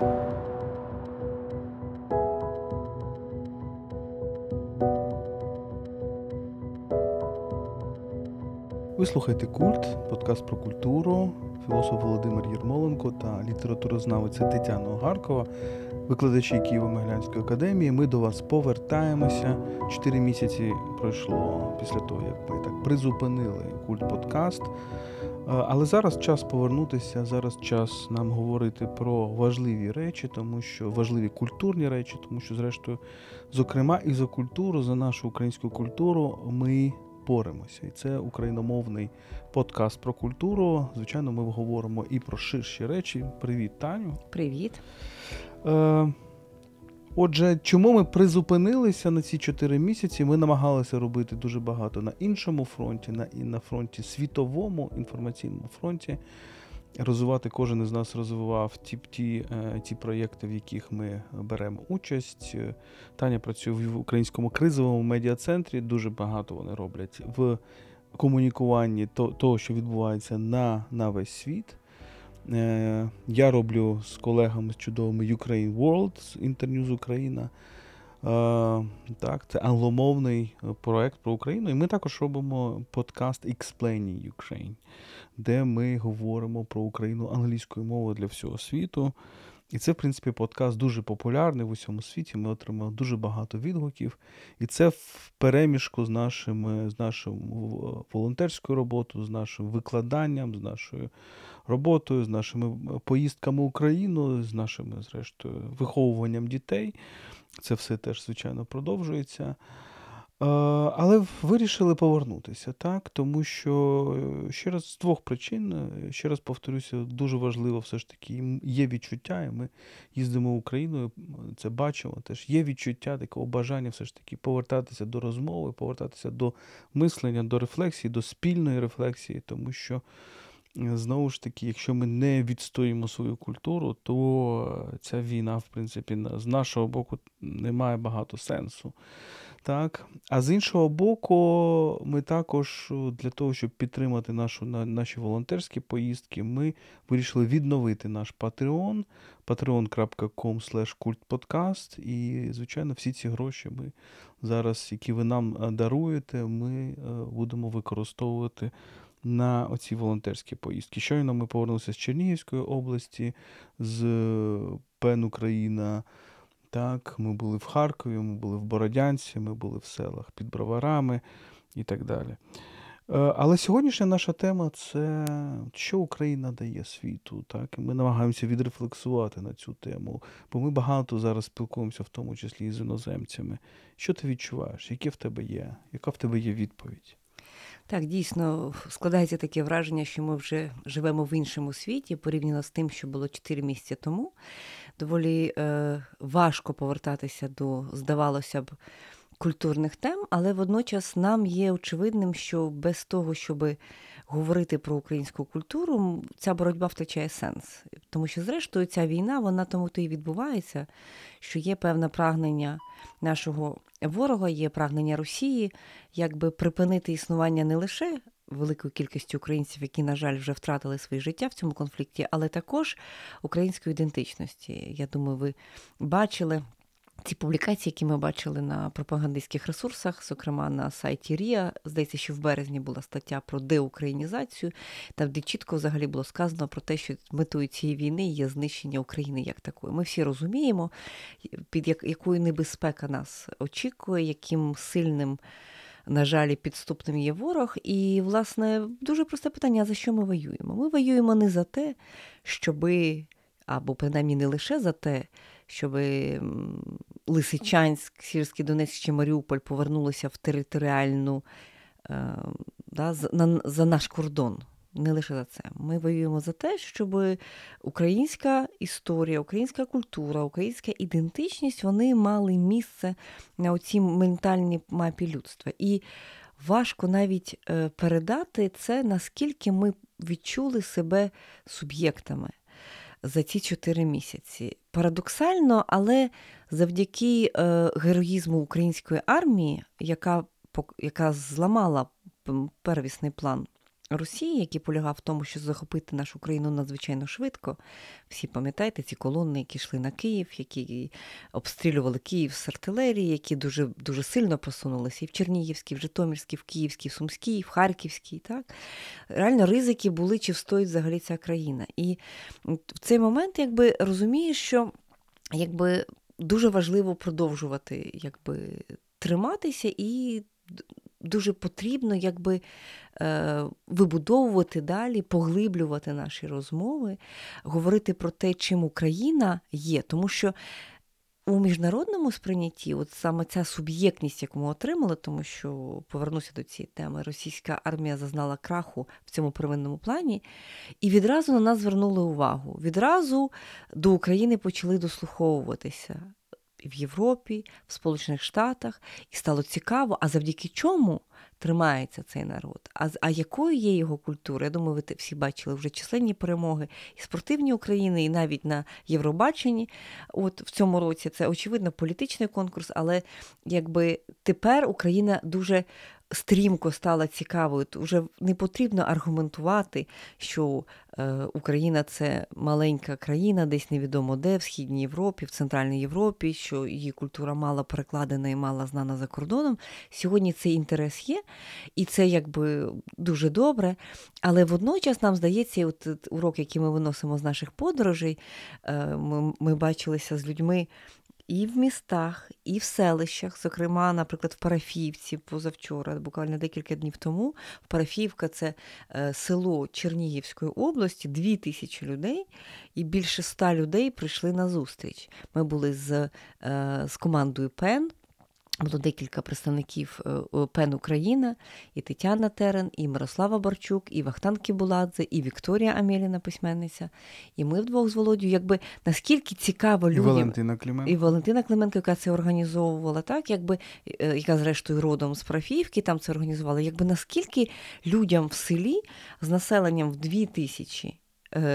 Ви слухаєте Культ, подкаст про культуру, філософ Володимир Єрмоленко та літературознавиця Тетяна Огаркова, викладачі Києво-Могилянської академії. Ми до вас повертаємося. Чотири місяці пройшло після того, як ми так призупинили культ подкаст. Але зараз час повернутися, зараз час нам говорити про важливі речі, тому що важливі культурні речі, тому що, зрештою, зокрема, і за культуру, за нашу українську культуру, ми боремося. І це україномовний подкаст про культуру. Звичайно, ми говоримо і про ширші речі. Привіт, Таню. Привіт. Е, Отже, чому ми призупинилися на ці чотири місяці? Ми намагалися робити дуже багато на іншому фронті, на і на фронті світовому інформаційному фронті розвивати кожен із нас розвивав ті ті, е, ті проєкти, в яких ми беремо участь. Таня працює в українському кризовому медіа-центрі. Дуже багато вони роблять в комунікуванні того, що відбувається на, на весь світ. Е, я роблю з колегами з чудовими Ukraine World з Internews Україна. Е, так, Це англомовний проект про Україну. І ми також робимо подкаст Explaining Ukraine де ми говоримо про Україну англійською мовою для всього світу. І це, в принципі, подкаст дуже популярний в усьому світі. Ми отримали дуже багато відгуків. І це в переміжку з нашими, з нашою волонтерською роботою, з нашим викладанням, з нашою роботою, з нашими поїздками в Україну, з нашими, зрештою, виховуванням дітей. Це все теж, звичайно, продовжується. Е, але вирішили повернутися, так? Тому що е, ще раз з двох причин, е, ще раз повторюся, дуже важливо все ж таки є відчуття, і ми їздимо Україною, це бачимо. Теж є відчуття такого бажання все ж таки повертатися до розмови, повертатися до мислення, до рефлексії, до спільної рефлексії, тому що. Знову ж таки, якщо ми не відстоїмо свою культуру, то ця війна, в принципі, з нашого боку не має багато сенсу. Так. А з іншого боку, ми також для того, щоб підтримати нашу, наші волонтерські поїздки, ми вирішили відновити наш Patreon, patreon.com kultpodcast. І, звичайно, всі ці гроші ми зараз, які ви нам е, даруєте, ми е, будемо використовувати на оці волонтерські поїздки. Щойно ми повернулися з Чернігівської області, з Пен Україна. Так, Ми були в Харкові, ми були в Бородянці, ми були в селах під Броварами і так далі. Е, але сьогоднішня наша тема це що Україна дає світу. Так? І Ми намагаємося відрефлексувати на цю тему, бо ми багато зараз спілкуємося, в тому числі і з іноземцями. Що ти відчуваєш? Яке в тебе є? Яка в тебе є відповідь? Так, дійсно складається таке враження, що ми вже живемо в іншому світі порівняно з тим, що було 4 місяці тому доволі е, важко повертатися до, здавалося б, культурних тем, але водночас нам є очевидним, що без того, щоб говорити про українську культуру, ця боротьба втрачає сенс. Тому що, зрештою, ця війна, вона тому то і відбувається, що є певне прагнення нашого ворога, є прагнення Росії, якби припинити існування не лише великою кількістю українців, які, на жаль, вже втратили своє життя в цьому конфлікті, але також української ідентичності. Я думаю, ви бачили. Ці публікації, які ми бачили на пропагандистських ресурсах, зокрема на сайті Рія, здається, що в березні була стаття про деукраїнізацію, там де чітко взагалі було сказано про те, що метою цієї війни є знищення України як такої. Ми всі розуміємо, під якою небезпека нас очікує, яким сильним на жаль, підступним є ворог. І, власне, дуже просте питання: за що ми воюємо? Ми воюємо не за те, щоби, або принаймні не лише за те, щоб Лисичанськ, Сільський Донецьк чи Маріуполь повернулися в територіальну е, да, за наш кордон не лише за це. Ми воюємо за те, щоб українська історія, українська культура, українська ідентичність вони мали місце на оцій ментальній мапі людства. І важко навіть е, передати це, наскільки ми відчули себе суб'єктами. За ці чотири місяці. Парадоксально, але завдяки е, героїзму української армії, яка яка зламала первісний план Росії, який полягав в тому, що захопити нашу країну надзвичайно швидко. Всі пам'ятаєте, ці колони, які йшли на Київ, які обстрілювали Київ з артилерії, які дуже дуже сильно просунулися і в Чернігівській, в Житомирській, в Київській, в Сумській, в Харківській. Так? Реально ризики були, чи встоїть взагалі ця країна. І в цей момент якби розумієш, що якби дуже важливо продовжувати якби, триматися і дуже потрібно якби е, вибудовувати далі, поглиблювати наші розмови, говорити про те, чим Україна є, тому що. У міжнародному сприйнятті, от саме ця суб'єктність, яку ми отримали, тому що повернуся до цієї теми, російська армія зазнала краху в цьому первинному плані, і відразу на нас звернули увагу. Відразу до України почали дослуховуватися в Європі, в Сполучених Штатах, і стало цікаво, а завдяки чому тримається цей народ? А а якою є його культура? Я думаю, ви всі бачили вже численні перемоги і спортивні України, і навіть на Євробаченні. От в цьому році це очевидно політичний конкурс, але якби тепер Україна дуже стрімко стала цікавою. Вже не потрібно аргументувати, що е, Україна це маленька країна, десь невідомо де, в Східній Європі, в Центральній Європі, що її культура мало перекладена і мало знана за кордоном. Сьогодні цей інтерес є, і це якби дуже добре. Але водночас нам здається, от урок, який ми виносимо з наших подорожей, е, ми, ми бачилися з людьми і в містах, і в селищах, зокрема, наприклад, в Парафіївці позавчора, буквально декілька днів тому. Парафіївка це е, село Чернігівської області, дві тисячі людей, і більше ста людей прийшли на зустріч. Ми були з, е, з командою ПЕН. Було декілька представників е, ПЕН Україна, і Тетяна Терен, і Мирослава Барчук, і Вахтан Кібуладзе, і Вікторія Амєліна, письменниця. І ми вдвох з Володю, якби наскільки цікаво людям. І Валентина Клименко. І Валентина Клименко, яка це організовувала, так, якби, е, яка, зрештою, родом з Парафіївки там це організувала, якби наскільки людям в селі з населенням в дві тисячі Е,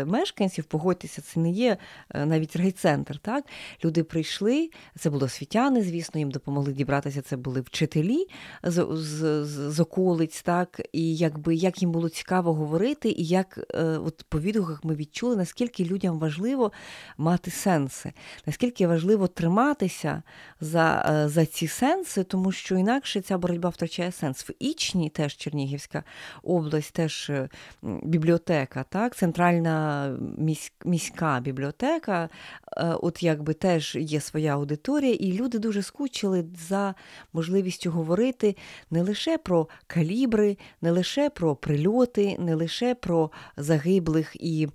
мешканців, погодьтеся, це не є е, навіть райцентр. Так? Люди прийшли, це були освітяни, звісно, їм допомогли дібратися. Це були вчителі з, з, з околиць, так? і якби як їм було цікаво говорити, і як е, от по відгуках ми відчули, наскільки людям важливо мати сенси, наскільки важливо триматися за за ці сенси, тому що інакше ця боротьба втрачає сенс. В Ічні, теж Чернігівська область, теж бібліотека, так, центральна центральна міська бібліотека, е, от якби теж є своя аудиторія, і люди дуже скучили за можливістю говорити не лише про калібри, не лише про прильоти, не лише про загиблих і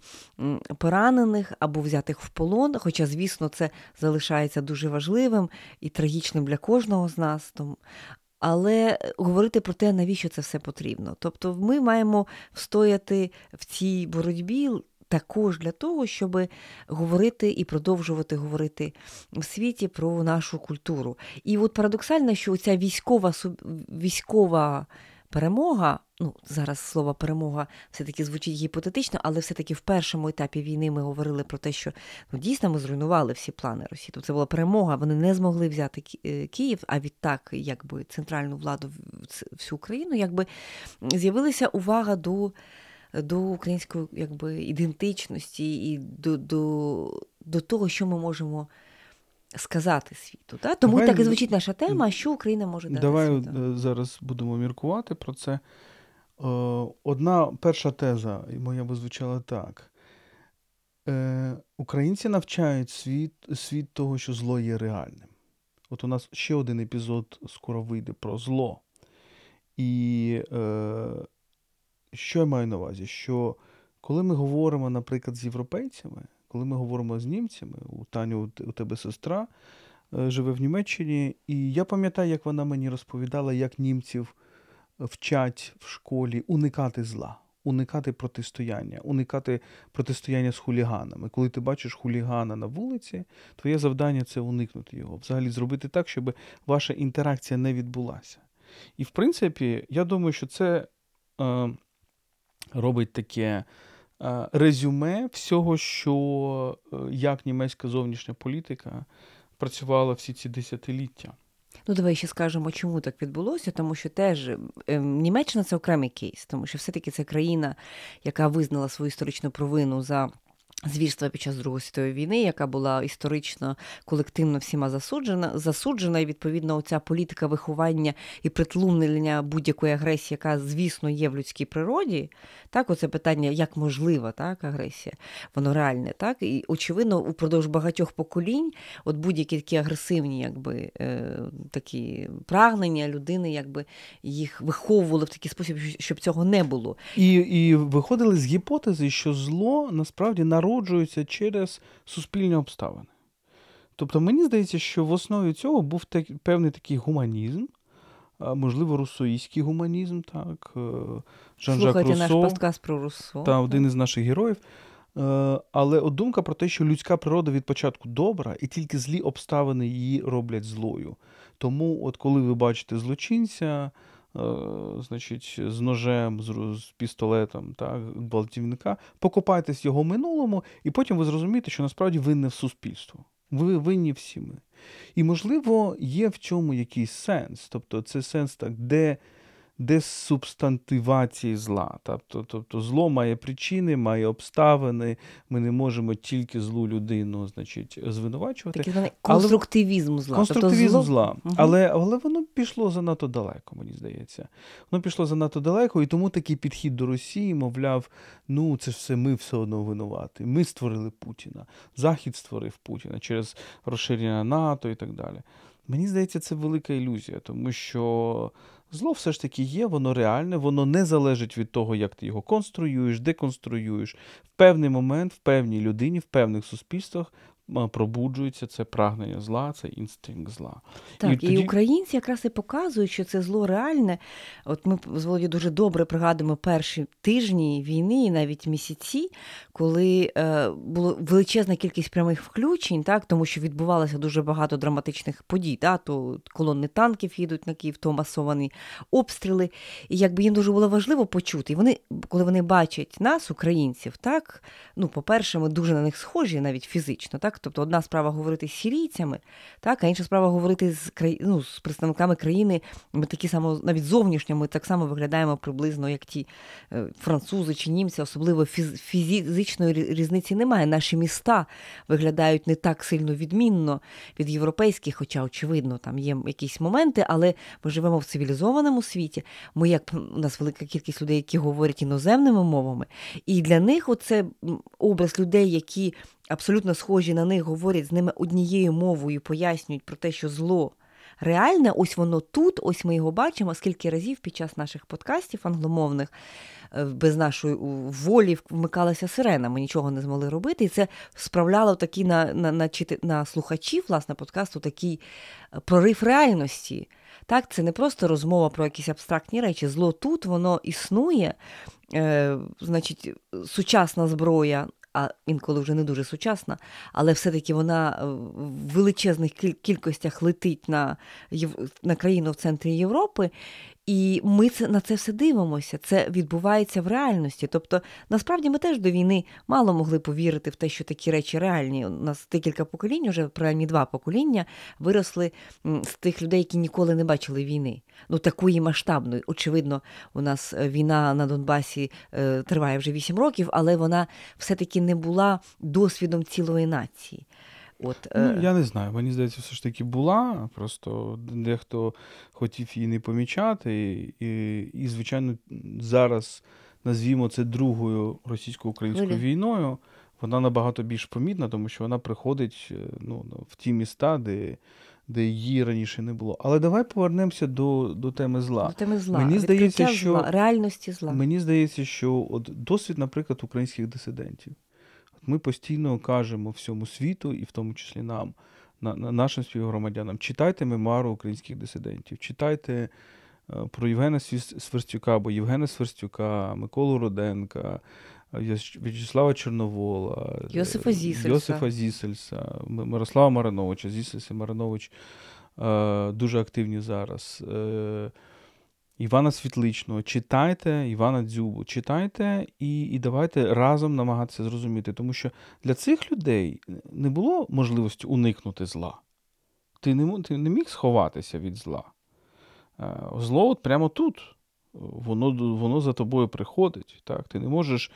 поранених або взятих в полон. Хоча, звісно, це залишається дуже важливим і трагічним для кожного з нас. Але говорити про те, навіщо це все потрібно. Тобто, ми маємо встояти в цій боротьбі. Також для того, щоб говорити і продовжувати говорити в світі про нашу культуру. І от парадоксально, що ця військова військова перемога, ну зараз слово перемога все-таки звучить гіпотетично, але все-таки в першому етапі війни ми говорили про те, що ну дійсно ми зруйнували всі плани Росії. Тобто це була перемога. Вони не змогли взяти е, Київ, а відтак, якби центральну владу всю Україну, якби з'явилася увага до. До української якби, ідентичності і до до, до того, що ми можемо сказати світу. Так? Тому Давай, так і звучить наша тема, що Україна може дати. Давай світу. Е, зараз будемо міркувати про це. Е, одна перша теза, моя би звучала так. Е, українці навчають світ, світ того, що зло є реальним. От у нас ще один епізод скоро вийде про зло. І е, що я маю на увазі? Що коли ми говоримо, наприклад, з європейцями, коли ми говоримо з німцями, у Таню у тебе сестра е, живе в Німеччині, і я пам'ятаю, як вона мені розповідала, як німців вчать в школі уникати зла, уникати протистояння, уникати протистояння з хуліганами. Коли ти бачиш хулігана на вулиці, твоє завдання це уникнути його, взагалі зробити так, щоб ваша інтеракція не відбулася. І в принципі, я думаю, що це е, робить таке. Е, резюме всього, що е, як німецька зовнішня політика працювала всі ці десятиліття. Ну, давай ще скажемо, чому так відбулося, тому що теж ем, Німеччина це окремий кейс, тому що все-таки це країна, яка визнала свою історичну провину за. Звірства під час Другої світової війни, яка була історично колективно всіма засуджена, засуджена, і відповідно оця політика виховання і притлумлення будь-якої агресії, яка, звісно, є в людській природі. Так, оце питання, як можлива так, агресія, воно реальне, так і очевидно, упродовж багатьох поколінь, от будь-які такі агресивні, якби е, такі прагнення людини, якби їх виховували в такий спосіб, щоб цього не було. І, І виходили з гіпотези, що зло насправді народ народжуються через суспільні обставини. Тобто, мені здається, що в основі цього був так, певний такий гуманізм, можливо, русоїський гуманізм, так, е, Жан-Жак Русо, наш подкаст про Руссо. Та один із наших героїв. Е, але от думка про те, що людська природа від початку добра, і тільки злі обставини її роблять злою. Тому, от коли ви бачите злочинця, значить, з ножем, з, пістолетом, так, гвалтівника, покопайтесь в його минулому, і потім ви зрозумієте, що насправді винне в суспільство. Ви винні всі ми. І, можливо, є в цьому якийсь сенс. Тобто, це сенс так, де десубстантивації зла. Тобто, тобто зло має причини, має обставини. Ми не можемо тільки злу людину значить, звинувачувати. Такий конструктивізм зла. Тобто конструктивізм тобто зла. Угу. Але, але воно пішло занадто далеко, мені здається. Воно пішло занадто далеко, і тому такий підхід до Росії, мовляв, ну це все ми все одно винувати. Ми створили Путіна, Захід створив Путіна через розширення НАТО і так далі. Мені здається, це велика ілюзія, тому що зло все ж таки є, воно реальне, воно не залежить від того, як ти його конструюєш, деконструюєш. В певний момент, в певній людині, в певних суспільствах пробуджується це прагнення зла, це інстинкт зла. Так, і, тоді... і українці якраз і показують, що це зло реальне. От ми з Володі дуже добре пригадуємо перші тижні війни, і навіть місяці, коли е, була величезна кількість прямих включень, так, тому що відбувалося дуже багато драматичних подій. Так, то колони танків їдуть на Київ, то масовані обстріли. І якби їм дуже було важливо почути. І вони, коли вони бачать нас, українців, так, ну, по-перше, ми дуже на них схожі навіть фізично. так, Тобто одна справа говорити з сірійцями, так, а інша справа говорити з ну, з представниками країни. Ми такі само, навіть зовнішньо, ми так само виглядаємо приблизно, як ті е, французи чи німці, особливо фіз, фізичної різниці немає. Наші міста виглядають не так сильно відмінно від європейських, хоча, очевидно, там є якісь моменти, але ми живемо в цивілізованому світі. Ми як у нас велика кількість людей, які говорять іноземними мовами, і для них оце образ людей, які абсолютно схожі на них, говорять з ними однією мовою, пояснюють про те, що зло реальне, ось воно тут, ось ми його бачимо, скільки разів під час наших подкастів англомовних. Е, без нашої волі вмикалася сирена, ми нічого не змогли робити. І це справляло такий на на, на, на слухачів власне, подкасту такий е, прорив реальності. Так, Це не просто розмова про якісь абстрактні речі. Зло тут воно існує, е, значить, сучасна зброя а інколи вже не дуже сучасна, але все-таки вона е, в величезних кількостях летить на на країну в центрі Європи, і ми це на це все дивимося. Це відбувається в реальності. Тобто, насправді ми теж до війни мало могли повірити в те, що такі речі реальні. У нас декілька поколінь, вже принаймні два покоління, виросли з тих людей, які ніколи не бачили війни. Ну такої масштабної. Очевидно, у нас е, війна на Донбасі е, триває вже вісім років, але вона все-таки не була досвідом цілої нації. От, ну, е... Я не знаю, мені здається, все ж таки була. Просто дехто хотів її не помічати. І, і звичайно, зараз назвімо це другою російсько-українською війною. Вона набагато більш помітна, тому що вона приходить е, ну, в ті міста, де де її раніше не було. Але давай повернемося до до теми зла. До теми зла. Мені здається, що зла, реальності зла. Мені здається, що от досвід, наприклад, українських дисидентів. Ми постійно кажемо всьому світу, і в тому числі нам, на, на нашим співгромадянам, читайте мемуару українських дисидентів, читайте е, про Євгена Сверстюка або Євгена Сверстюка, Миколу Руденка, В'ячеслава Чорновола, Йосифа Зісельса, Йосифа Зісельса Мирослава Мариновича. Зісельс і Маринович е, дуже активні зараз. Івана Світличного, читайте Івана Дзюбу, читайте і і давайте разом намагатися зрозуміти. Тому що для цих людей не було можливості уникнути зла. ти не, ти не міг сховатися від зла. Е, зло от прямо тут. Воно воно за тобою приходить. Так? Ти не можеш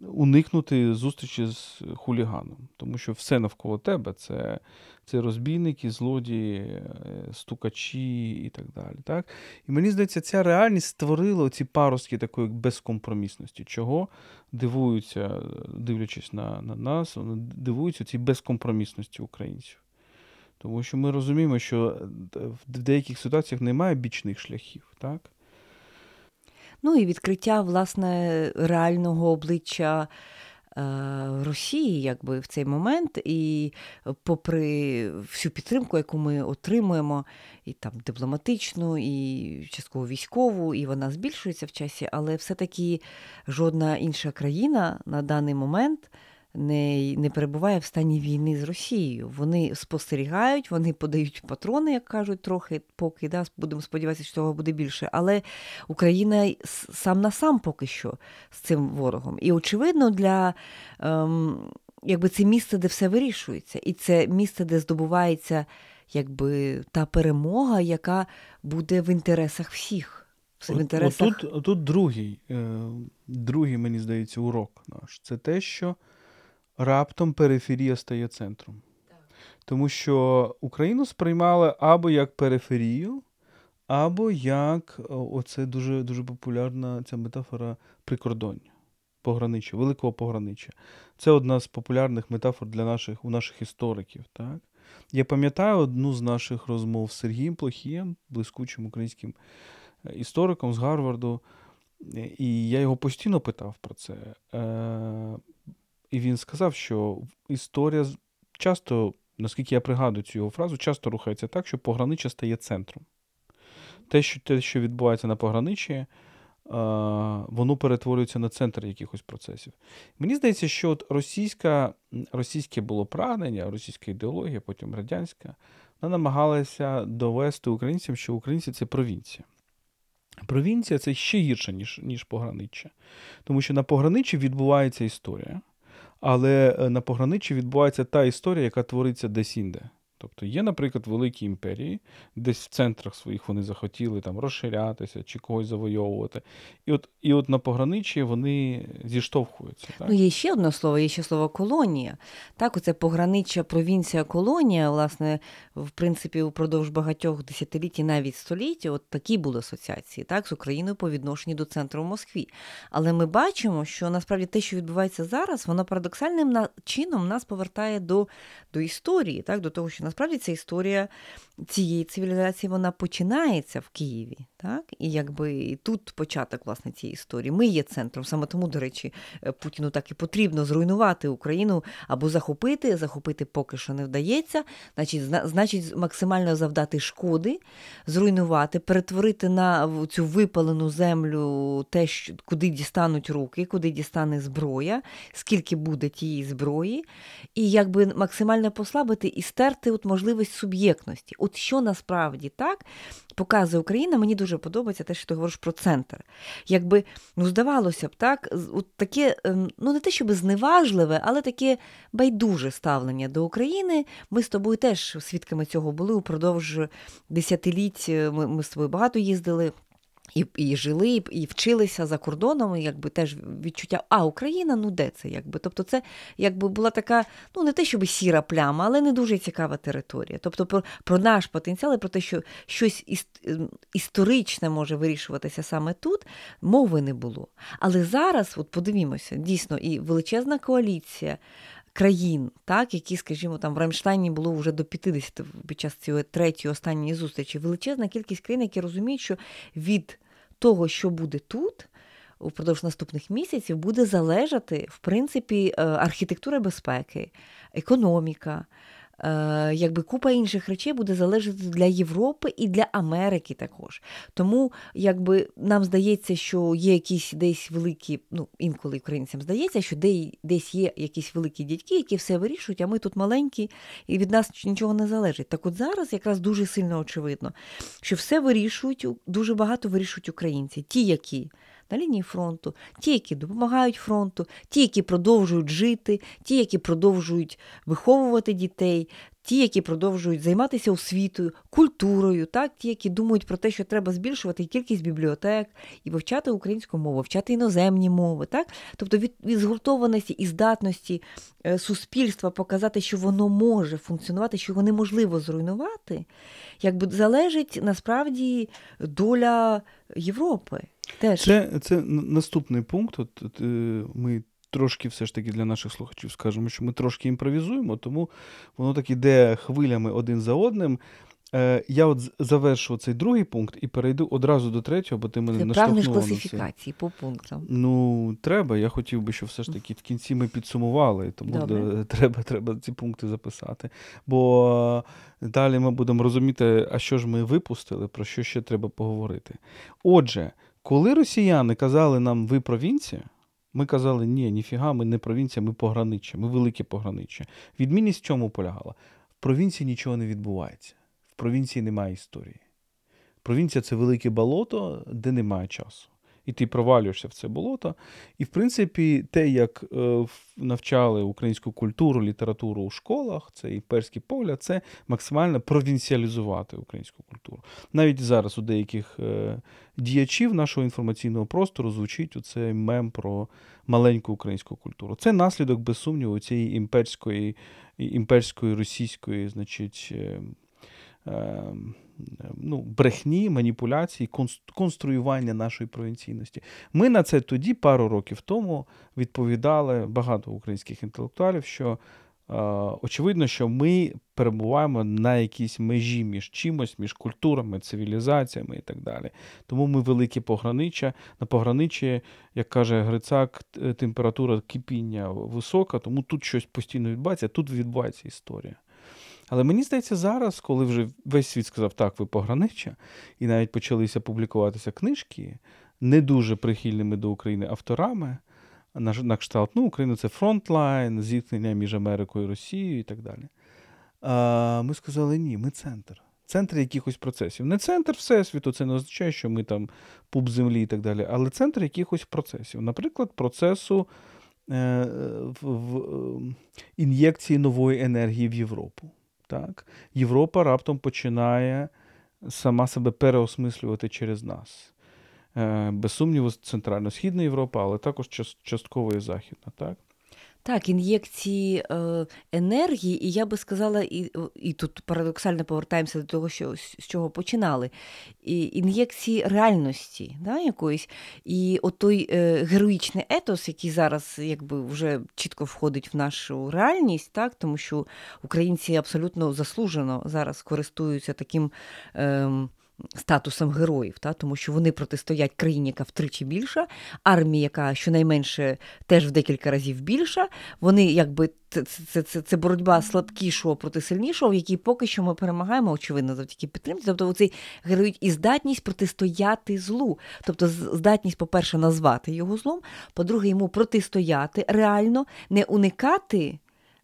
уникнути зустрічі з хуліганом, тому що все навколо тебе це це розбійники, злодії, е, стукачі і так далі. Так? І мені здається, ця реальність створила ці паростки такої безкомпромісності, чого дивуються, дивлячись на на нас, дивуються цій безкомпромісності українців. Тому що ми розуміємо, що в деяких ситуаціях немає бічних шляхів. так? Ну і відкриття власне реального обличчя. Е, Росії, якби в цей момент, і попри всю підтримку, яку ми отримуємо, і там дипломатичну, і частково військову, і вона збільшується в часі, але все-таки жодна інша країна на даний момент не не перебуває в стані війни з Росією. Вони спостерігають, вони подають патрони, як кажуть, трохи поки да, будемо сподіватися, що того буде більше. Але Україна сам на сам поки що з цим ворогом. І очевидно, для ем, якби це місце, де все вирішується, і це місце, де здобувається якби та перемога, яка буде в інтересах всіх. В інтересах... От, тут, тут другий, е, другий, мені здається, урок наш. Це те, що раптом периферія стає центром. Тому що Україну сприймали або як периферію, або як оце дуже дуже популярна ця метафора прикордоння, пограниччя, великого пограниччя. Це одна з популярних метафор для наших у наших істориків. Так? Я пам'ятаю одну з наших розмов з Сергієм Плохієм, блискучим українським е, істориком з Гарварду. І я його постійно питав про це. І він сказав, що історія часто, наскільки я пригадую цю його фразу, часто рухається так, що пограниччя стає центром. Те, що те, що відбувається на пограниччі, воно перетворюється на центр якихось процесів. Мені здається, що от російська, російське було прагнення, російська ідеологія, потім радянська, вона намагалася довести українцям, що українці це провінція. Провінція це ще гірше, ніж ніж пограниччя. Тому що на пограниччі відбувається історія. Але е, на пограниччі відбувається та історія, яка твориться десь інде. Тобто є, наприклад, великі імперії, десь в центрах своїх вони захотіли там розширятися чи когось завойовувати. І от і от на пограниччі вони зіштовхуються. Так? Ну, Є ще одне слово, є ще слово колонія. Так, оце пограниччя, провінція, колонія, власне, в принципі, упродовж багатьох десятиліть, навіть століть, от такі були асоціації так, з Україною по відношенню до центру в Москві. Але ми бачимо, що насправді те, що відбувається зараз, воно парадоксальним чином нас повертає до до історії, так, до того, що насправді ця історія цієї цивілізації вона починається в Києві. Так? І якби тут початок власне цієї історії. Ми є центром. Саме тому, до речі, е, Путіну так і потрібно зруйнувати Україну або захопити, захопити поки що не вдається, значить, значить, максимально завдати шкоди, зруйнувати, перетворити на цю випалену землю те, куди дістануть руки, куди дістане зброя, скільки буде тієї зброї, і якби максимально послабити і стерти от можливість суб'єктності. От що насправді так показує Україна, мені дуже подобається те, що ти говориш про центр. Якби ну здавалося б, так, от таке, ем, ну не те, щоб зневажливе, але таке байдуже ставлення до України. Ми з тобою теж свідками цього були упродовж десятиліть. Ми, ми з тобою багато їздили. І і жили, і вчилися за кордоном, і якби теж відчуття, а Україна, ну де це? якби? Тобто, це якби була така, ну не те, щоб сіра пляма, але не дуже цікава територія. Тобто, про про наш потенціал, і про те, що щось ем, історичне може вирішуватися саме тут, мови не було. Але зараз, от подивімося, дійсно, і величезна коаліція країн, так, які, скажімо, там в Рамштайні було вже до 50 під час цієї третьої останньої зустрічі. Величезна кількість країн, які розуміють, що від того, що буде тут. Упродовж наступних місяців буде залежати в принципі е, архітектура безпеки, економіка, якби купа інших речей буде залежати для Європи і для Америки також. Тому якби нам здається, що є якісь десь великі, ну інколи українцям здається, що десь є якісь великі дядьки, які все вирішують, а ми тут маленькі, і від нас нічого не залежить. Так от зараз якраз дуже сильно очевидно, що все вирішують, дуже багато вирішують українці, ті, які на лінії фронту, ті, які допомагають фронту, ті, які продовжують жити, ті, які продовжують виховувати дітей, ті, які продовжують займатися освітою, культурою, так, ті, які думають про те, що треба збільшувати кількість бібліотек і вивчати українську мову, вивчати іноземні мови. Так? Тобто від, від згуртованості і здатності е, суспільства показати, що воно може функціонувати, що його неможливо зруйнувати, якби залежить насправді доля Європи. Теж. Це це наступний пункт. От, от, Ми трошки все ж таки для наших слухачів скажемо, що ми трошки імпровізуємо, тому воно так іде хвилями один за одним. Е, Я от завершу цей другий пункт і перейду одразу до третього, бо ти мене Це наштовхнула на це. класифікації по пунктам. Ну, треба. Я хотів би, щоб все ж таки в кінці ми підсумували, тому Добре. треба, треба ці пункти записати. Бо е, далі ми будемо розуміти, а що ж ми випустили, про що ще треба поговорити. Отже, коли росіяни казали нам, ви провінція, ми казали, ні, ніфіга, ми не провінція, ми пограниччя, ми велике пограниччя. Відмінність в чому полягала? В провінції нічого не відбувається. В провінції немає історії. Провінція це велике болото, де немає часу. І ти провалюєшся в це болото. І, в принципі, те, як е, навчали українську культуру, літературу у школах, це імперський погляд, це максимально провінціалізувати українську культуру. Навіть зараз у деяких е, діячів нашого інформаційного простору звучить оцей мем про маленьку українську культуру. Це наслідок, без сумніву, цієї імперської, імперської російської, значить. Е, е, ну, брехні, маніпуляції, конструювання нашої провінційності. Ми на це тоді, пару років тому, відповідали багато українських інтелектуалів, що е, очевидно, що ми перебуваємо на якійсь межі між чимось, між культурами, цивілізаціями і так далі. Тому ми великі пограниччя. На пограниччі, як каже Грицак, температура кипіння висока, тому тут щось постійно відбувається, тут відбувається історія. Але мені здається, зараз, коли вже весь світ сказав, так, ви пограниччя, і навіть почалися публікуватися книжки не дуже прихильними до України авторами, на, на кшталт, ну, Україна це фронтлайн, зіткнення між Америкою і Росією і так далі. А, Ми сказали, ні, ми центр. Центр якихось процесів. Не центр Всесвіту, це не означає, що ми там пуп землі і так далі, але центр якихось процесів. Наприклад, процесу е, в, в, ем, ін'єкції нової енергії в Європу. Так? Європа раптом починає сама себе переосмислювати через нас. Е, без сумніву, Центрально-Східна Європа, але також частково і Західна. Так? Так, ін'єкції е, енергії, і я би сказала, і і тут парадоксально повертаємося до того, що з чого починали. І Ін'єкції реальності да, якоїсь. І от той е, героїчний етос, який зараз якби вже чітко входить в нашу реальність, так, тому що українці абсолютно заслужено зараз користуються таким. Е, статусом героїв, та, тому що вони протистоять країні, яка втричі більша, армії, яка щонайменше теж в декілька разів більша. Вони якби це це, це, це боротьба слабкішого проти сильнішого, в якій поки що ми перемагаємо, очевидно, завдяки підтримці. Тобто цей герой і здатність протистояти злу. Тобто, здатність, по-перше, назвати його злом, по-друге, йому протистояти реально, не уникати.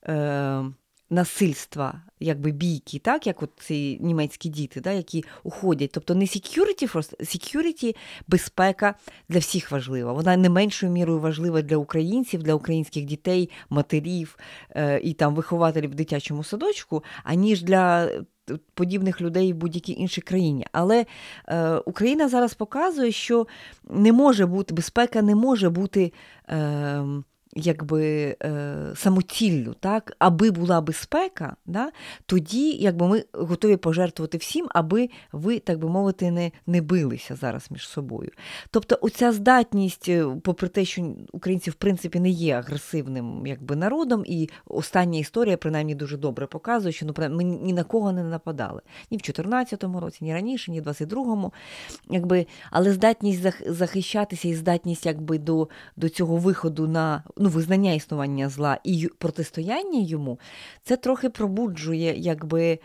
Е- насильства, якби бійки, так, як от ці німецькі діти, да, які уходять. Тобто не security first, security – безпека для всіх важлива. Вона не меншою мірою важлива для українців, для українських дітей, матерів е, і там вихователів в дитячому садочку, аніж для. Подібних людей в будь-якій іншій країні. Але е, Україна зараз показує, що не може бути безпека, не може бути. Е, якби е, самоціллю, так, аби була безпека, да, тоді якби ми готові пожертвувати всім, аби ви, так би мовити, не не билися зараз між собою. Тобто, оця здатність, е, попри те, що українці в принципі не є агресивним якби, народом, і остання історія, принаймні, дуже добре показує, що ну, ми ні на кого не нападали. Ні в 2014 році, ні раніше, ні в 22-му. Якби, але здатність захищатися і здатність якби, до, до цього виходу на ну, визнання існування зла і протистояння йому, це трохи пробуджує якби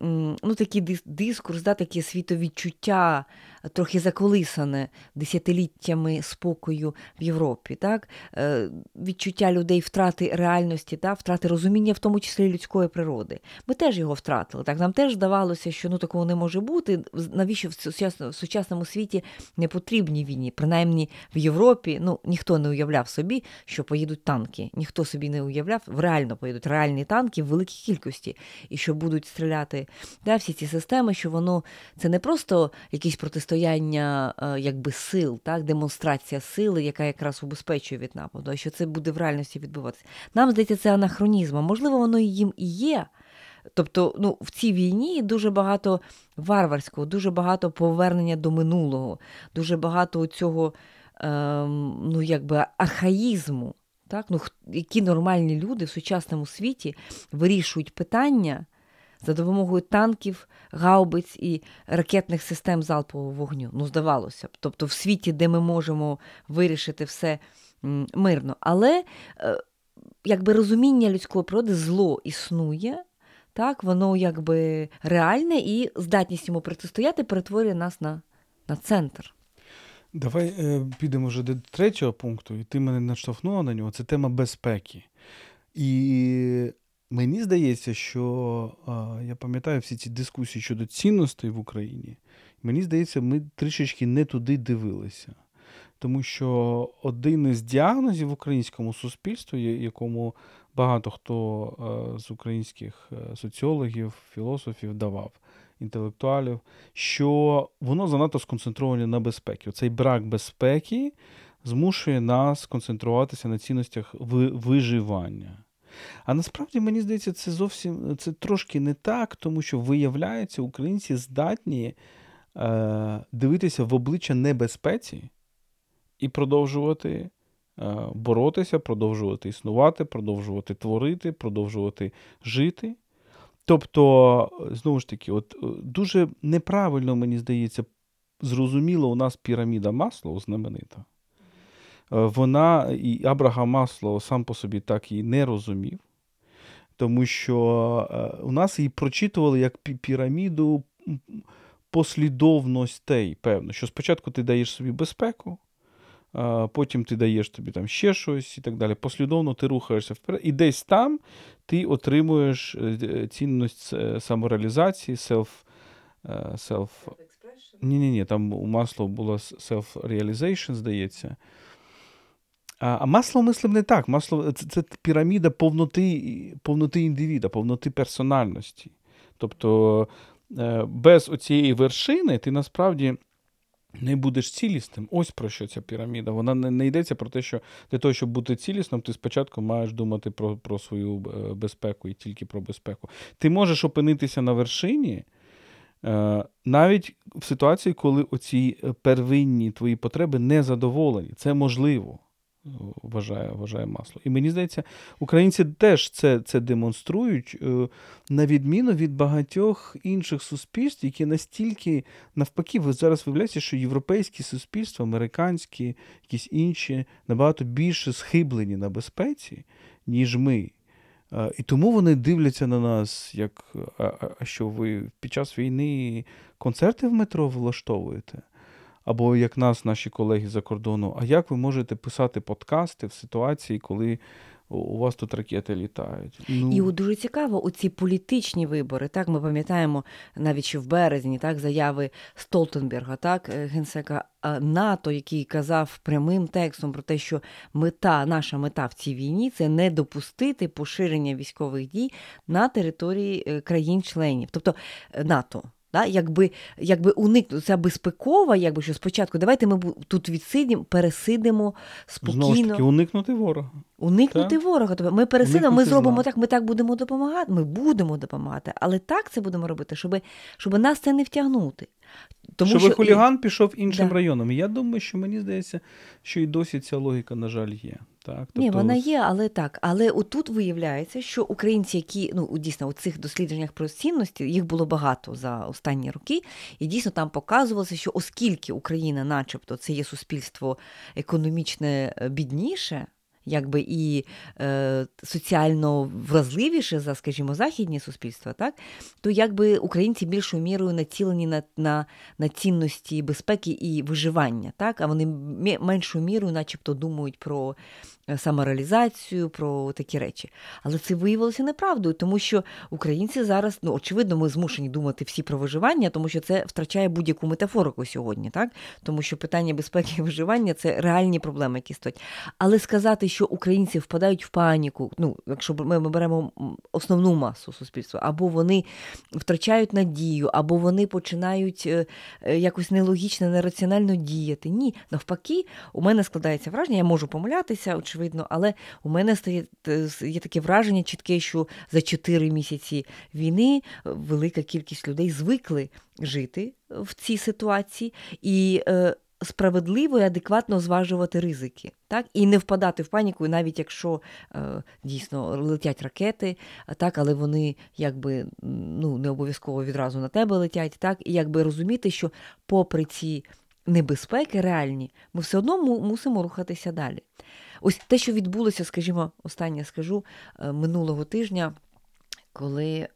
ну, такий дискурс, да, таке світовідчуття, трохи заколисане десятиліттями спокою в Європі. Так? Е, відчуття людей втрати реальності, так? втрати розуміння, в тому числі людської природи. Ми теж його втратили. Так? Нам теж здавалося, що ну, такого не може бути. Навіщо в сучасному світі не потрібні війні? Принаймні в Європі ну, ніхто не уявляв собі, що поїдуть танки. Ніхто собі не уявляв, реально поїдуть реальні танки в великій кількості, і що будуть стріляти да, всі ці системи, що воно це не просто якісь протистояння е, якби сил, так, демонстрація сили, яка якраз убезпечує від нападу, а що це буде в реальності відбуватися. Нам здається, це анахронізм. Можливо, воно їм і є. Тобто, ну, в цій війні дуже багато варварського, дуже багато повернення до минулого, дуже багато цього ем, ну, якби архаїзму. Так? Ну, Які нормальні люди в сучасному світі вирішують питання за допомогою танків, гаубиць і ракетних систем залпового вогню. Ну, здавалося б. Тобто, в світі, де ми можемо вирішити все мирно. Але е, якби розуміння людської природи зло існує. Так, воно якби реальне і здатність йому протистояти перетворює нас на на центр. Давай е, підемо вже до третього пункту, і ти мене наштовхнула на нього. Це тема безпеки. І Мені здається, що я пам'ятаю всі ці дискусії щодо цінностей в Україні. Мені здається, ми трішечки не туди дивилися. Тому що один із діагнозів в українському суспільстві, якому багато хто з українських е, соціологів, філософів давав, інтелектуалів, що воно занадто сконцентроване на безпеці. Цей брак безпеки змушує нас концентруватися на цінностях виживання. А насправді мені здається, це зовсім це трошки не так, тому що виявляється, українці здатні е, дивитися в обличчя небезпеці і продовжувати е, боротися, продовжувати існувати, продовжувати творити, продовжувати жити. Тобто, знову ж таки, от е, дуже неправильно, мені здається, зрозуміло, у нас піраміда Маслоу знаменита. Е, вона і Абрагам Масло сам по собі так і не розумів, тому що е, у нас її прочитували як піраміду послідовностей, певно, що спочатку ти даєш собі безпеку, потім ти даєш тобі там ще щось і так далі. Послідовно ти рухаєшся вперед, і десь там ти отримуєш е, цінність самореалізації, self, self... Ні-ні, ні там у масло було self-realization, здається. А масло мислим не так. Масло це, це піраміда повноти повноти індивіда, повноти персональності. Тобто е, без оцієї вершини ти насправді не будеш цілісним. Ось про що ця піраміда. Вона не, не йдеться про те, що для того, щоб бути цілісним, ти спочатку маєш думати про, про свою е, безпеку і тільки про безпеку. Ти можеш опинитися на вершині. Е, навіть в ситуації, коли оці первинні твої потреби не задоволені, це можливо вважає вважає масло. І мені здається, українці теж це це демонструють, е, на відміну від багатьох інших суспільств, які настільки навпаки, ви зараз виявляєте, що європейські суспільства, американські, якісь інші, набагато більше схиблені на безпеці, ніж ми. Е, і тому вони дивляться на нас, як а що ви під час війни концерти в метро влаштовуєте. Або як нас, наші колеги за кордону, а як ви можете писати подкасти в ситуації, коли у вас тут ракети літають? Ну... І дуже цікаво, у ці політичні вибори. Так, ми пам'ятаємо навіть ще в березні, так, заяви Столтенберга, так, е, генсека НАТО, який казав прямим текстом про те, що мета, наша мета в цій війні це не допустити поширення військових дій на території е, країн-членів, тобто е, НАТО. Да? Якби якби уникнути ця безпекова, якби що спочатку, давайте ми тут відсидимо, пересидимо спокійно. Знову ж таки, уникнути ворога. Уникнути так? ворога. Тобто ми пересидимо, уникнути ми зробимо зла. так, ми так будемо допомагати, ми будемо допомагати, але так це будемо робити, щоб щоб нас це не втягнути. Тому Щоб що хуліган і... пішов іншим да. районом. Я думаю, що мені здається, що і досі ця логіка, на жаль, є. Так, тобто... Ні, вона є, але так. Але отут виявляється, що українці, які ну дійсно у цих дослідженнях про цінності, їх було багато за останні роки, і дійсно там показувалося, що оскільки Україна, начебто, це є суспільство економічне е, бідніше якби і е, соціально вразливіше за, скажімо, західні суспільства, так то якби українці більшою мірою націлені на на, на цінності безпеки і виживання, так? А вони меншою мірою, начебто, думають про самореалізацію, про такі речі. Але це виявилося неправдою, тому що українці зараз, ну очевидно, ми змушені думати всі про виживання, тому що це втрачає будь-яку метафорику сьогодні, так? Тому що питання безпеки і виживання це реальні проблеми, які стоять. Але сказати, що українці впадають в паніку, ну якщо ми, ми беремо основну масу суспільства, або вони втрачають надію, або вони починають е, е, якось нелогічно, нераціонально діяти. Ні, навпаки, у мене складається враження, я можу помилятися. очевидно, очевидно, але у мене стає є таке враження чітке, що за 4 місяці війни велика кількість людей звикли жити в цій ситуації і е, справедливо і адекватно зважувати ризики, так? І не впадати в паніку, навіть якщо е, дійсно летять ракети, так, але вони якби ну не обов'язково відразу на тебе летять, так? І якби розуміти, що попри ці небезпеки реальні, ми все одно мусимо рухатися далі. Ось те, що відбулося, скажімо, останнє скажу е, минулого тижня. Коли е,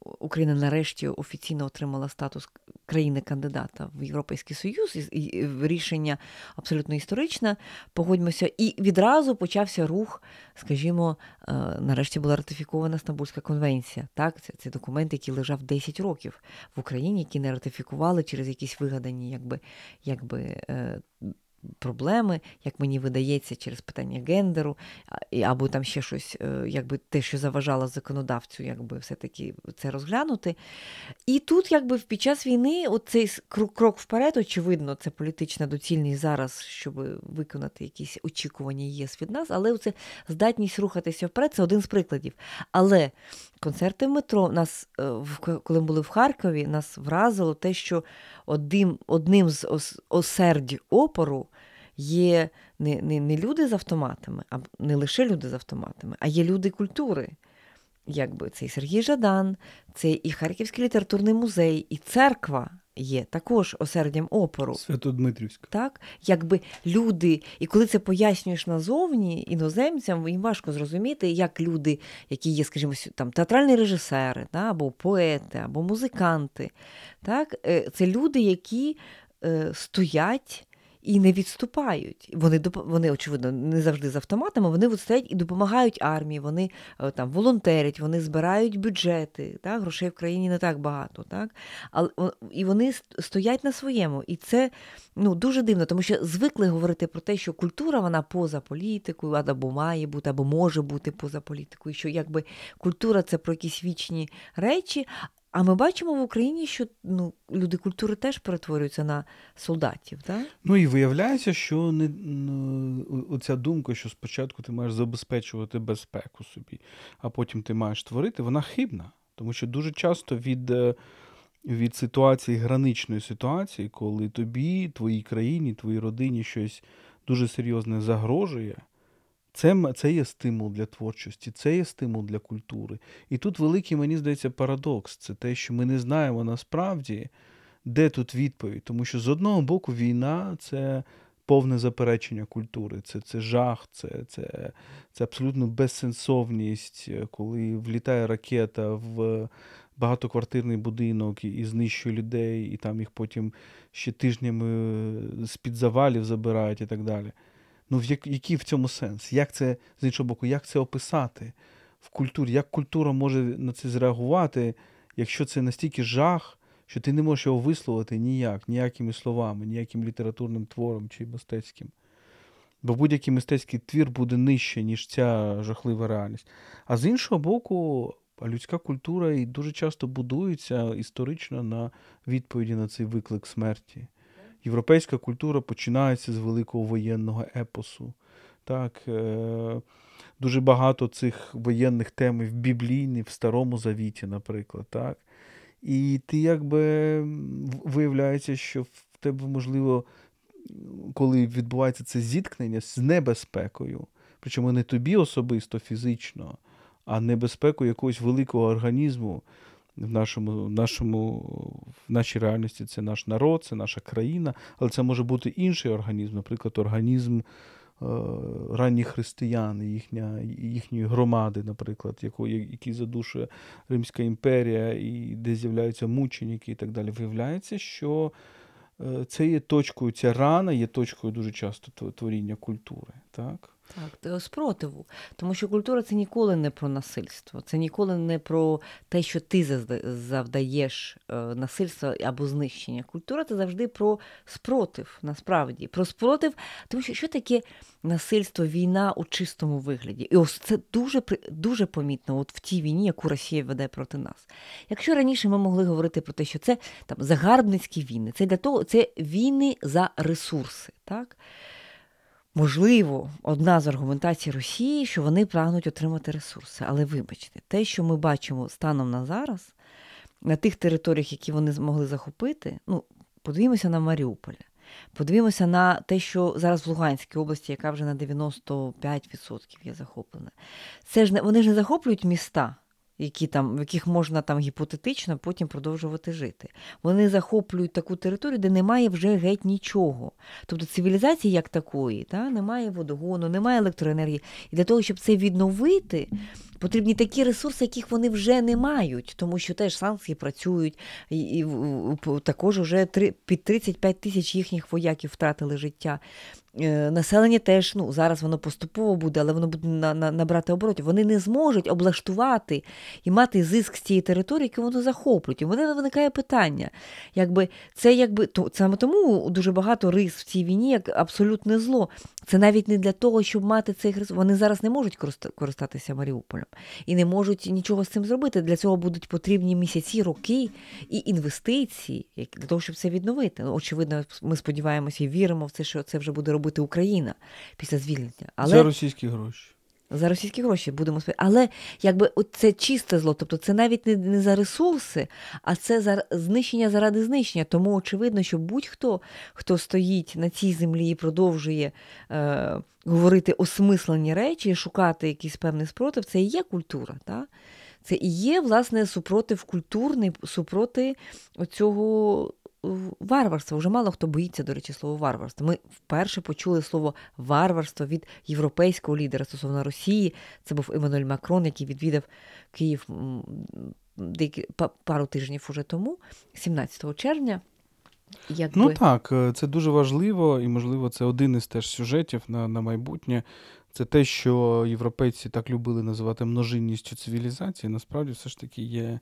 Україна нарешті офіційно отримала статус країни-кандидата в Європейський Союз, і рішення абсолютно історичне, погодьмося, і відразу почався рух, скажімо, е, нарешті була ратифікована Стамбульська конвенція. Так, Це це документ, який лежав 10 років в Україні, які не ратифікували через якісь вигадані, якби якби проблеми, як мені видається, через питання гендеру, або там ще щось, е, якби те, що заважало законодавцю, якби все-таки це розглянути. І тут, якби під час війни, цей крок вперед, очевидно, це політична доцільність зараз, щоб виконати якісь очікування ЄС від нас, але це здатність рухатися вперед це один з прикладів. Але концерти в метро нас, е, коли ми були в Харкові, нас вразило те, що одним одним з осердь опору є не не, не люди з автоматами, а не лише люди з автоматами, а є люди культури. Якби Це і Сергій Жадан, це і Харківський літературний музей, і церква є також осердям опору. Святодмитрівська. Так, якби люди, і коли це пояснюєш назовні іноземцям, їм важко зрозуміти, як люди, які є, скажімо, там театральні режисери, да, або поети, або музиканти. Так, е, Це люди, які е, стоять і не відступають. Вони вони, очевидно, не завжди з автоматами, вони стоять і допомагають армії, вони е, там волонтерять, вони збирають бюджети. Так? Грошей в країні не так багато. Так? Але, І вони стоять на своєму. І це ну, дуже дивно, тому що звикли говорити про те, що культура вона поза політикою, або має бути, або може бути поза політикою. Що якби культура це про якісь вічні речі. А ми бачимо в Україні, що ну, люди культури теж перетворюються на солдатів. так? Ну і виявляється, що не ну, оця думка, що спочатку ти маєш забезпечувати безпеку собі, а потім ти маєш творити, вона хибна. Тому що дуже часто від е, від ситуації, граничної ситуації, коли тобі, твоїй країні, твоїй родині щось дуже серйозне загрожує. Це це є стимул для творчості, це є стимул для культури. І тут великий, мені здається, парадокс. Це те, що ми не знаємо насправді, де тут відповідь. Тому що з одного боку війна це повне заперечення культури, це це жах, це це, це абсолютно безсенсовність, коли влітає ракета в багатоквартирний будинок і, і знищує людей, і там їх потім ще тижнями з-під завалів забирають і так далі. Ну, в який в цьому сенс? Як це, з іншого боку, як це описати в культурі? Як культура може на це зреагувати, якщо це настільки жах, що ти не можеш його висловити ніяк, ніякими словами, ніяким літературним твором чи мистецьким? Бо будь-який мистецький твір буде нижче, ніж ця жахлива реальність. А з іншого боку, людська культура і дуже часто будується історично на відповіді на цей виклик смерті. Європейська культура починається з великого воєнного епосу. Так, е, Дуже багато цих воєнних тем в Біблійні, в Старому Завіті, наприклад. Так? І ти якби виявляється, що в тебе, можливо, коли відбувається це зіткнення з небезпекою, причому не тобі особисто фізично, а небезпекою якогось великого організму в нашому, в нашому, в нашій реальності це наш народ, це наша країна, але це може бути інший організм, наприклад, організм ранніх християн, їхня, їхньої громади, наприклад, якої, які задушує Римська імперія, і де з'являються мученіки і так далі, виявляється, що е, це є точкою, ця рана є точкою дуже часто творіння культури. так? Так, спротиву. Тому що культура це ніколи не про насильство, це ніколи не про те, що ти завдаєш е, насильства або знищення. Культура це завжди про спротив, насправді. Про спротив, тому що що таке насильство, війна у чистому вигляді? І ось це дуже дуже помітно от в тій війні, яку Росія веде проти нас. Якщо раніше ми могли говорити про те, що це там загарбницькі війни, це для того, це війни за ресурси. так? Можливо, одна з аргументацій Росії, що вони прагнуть отримати ресурси. Але вибачте, те, що ми бачимо станом на зараз, на тих територіях, які вони змогли захопити, ну, подивімося на Маріуполь, подивімося на те, що зараз в Луганській області, яка вже на 95% є захоплена. Це ж не вони ж не захоплюють міста які там, в яких можна там гіпотетично потім продовжувати жити. Вони захоплюють таку територію, де немає вже геть нічого. Тобто цивілізації як такої, та, немає водогону, немає електроенергії. І для того, щоб це відновити, потрібні такі ресурси, яких вони вже не мають, тому що теж санкції працюють, і, і також вже під 35 тисяч їхніх вояків втратили життя. Е, населення теж ну, зараз воно поступово буде, але воно буде на, на, набрати оборотів. Вони не зможуть облаштувати і мати зиск з цієї території, яку вони захоплюють. І вони виникає питання. Якби Це якби то саме тому дуже багато рис в цій війні як абсолютне зло. Це навіть не для того, щоб мати цей ресурс. Вони зараз не можуть користатися Маріуполем і не можуть нічого з цим зробити. Для цього будуть потрібні місяці, роки і інвестиції для того, щоб це відновити. Ну, Очевидно, ми сподіваємося і віримо в це, що це вже буде робити Україна після звільнення. Але... За російські гроші. За російські гроші будемо сподіватися. Але якби це чисте зло, тобто це навіть не, не за ресурси, а це за знищення заради знищення. Тому очевидно, що будь-хто, хто стоїть на цій землі і продовжує е, говорити осмислені речі, шукати якийсь певний спротив, це і є культура. Та? Це і є, власне, супротив культурний, супроти оцього варварства. Вже мало хто боїться, до речі, слово варварство. Ми вперше почули слово варварство від європейського лідера стосовно Росії. Це був Еммануель Макрон, який відвідав Київ деякі пару тижнів уже тому, 17 червня. Якби... Ну так, е, це дуже важливо, і, можливо, це один із теж сюжетів на на майбутнє. Це те, що європейці так любили називати множинністю цивілізації, насправді все ж таки є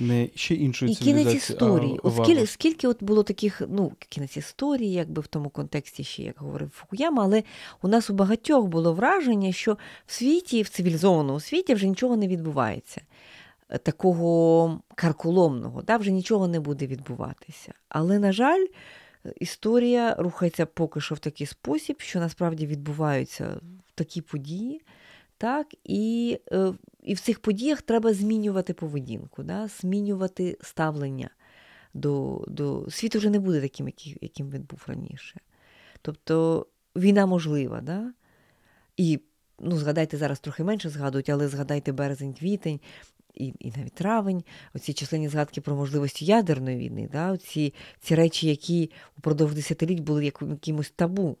не ще іншою і кінець історії. А, скільки, скільки от було таких, ну, кінець історії, якби в тому контексті ще, як говорив Фукуяма, але у нас у багатьох було враження, що в світі, в цивілізованому світі вже нічого не відбувається. Такого карколомного, да, вже нічого не буде відбуватися. Але, на жаль, історія рухається поки що в такий спосіб, що насправді відбуваються такі події. Так, І е, і в цих подіях треба змінювати поведінку, да, змінювати ставлення до до світ вже не буде таким, яким він був раніше. Тобто війна можлива. Да? І ну, згадайте, зараз трохи менше згадують, але згадайте березень-квітень і і навіть травень, оці численні згадки про можливості ядерної війни, да? Оці, ці речі, які упродовж десятиліть були якимось табу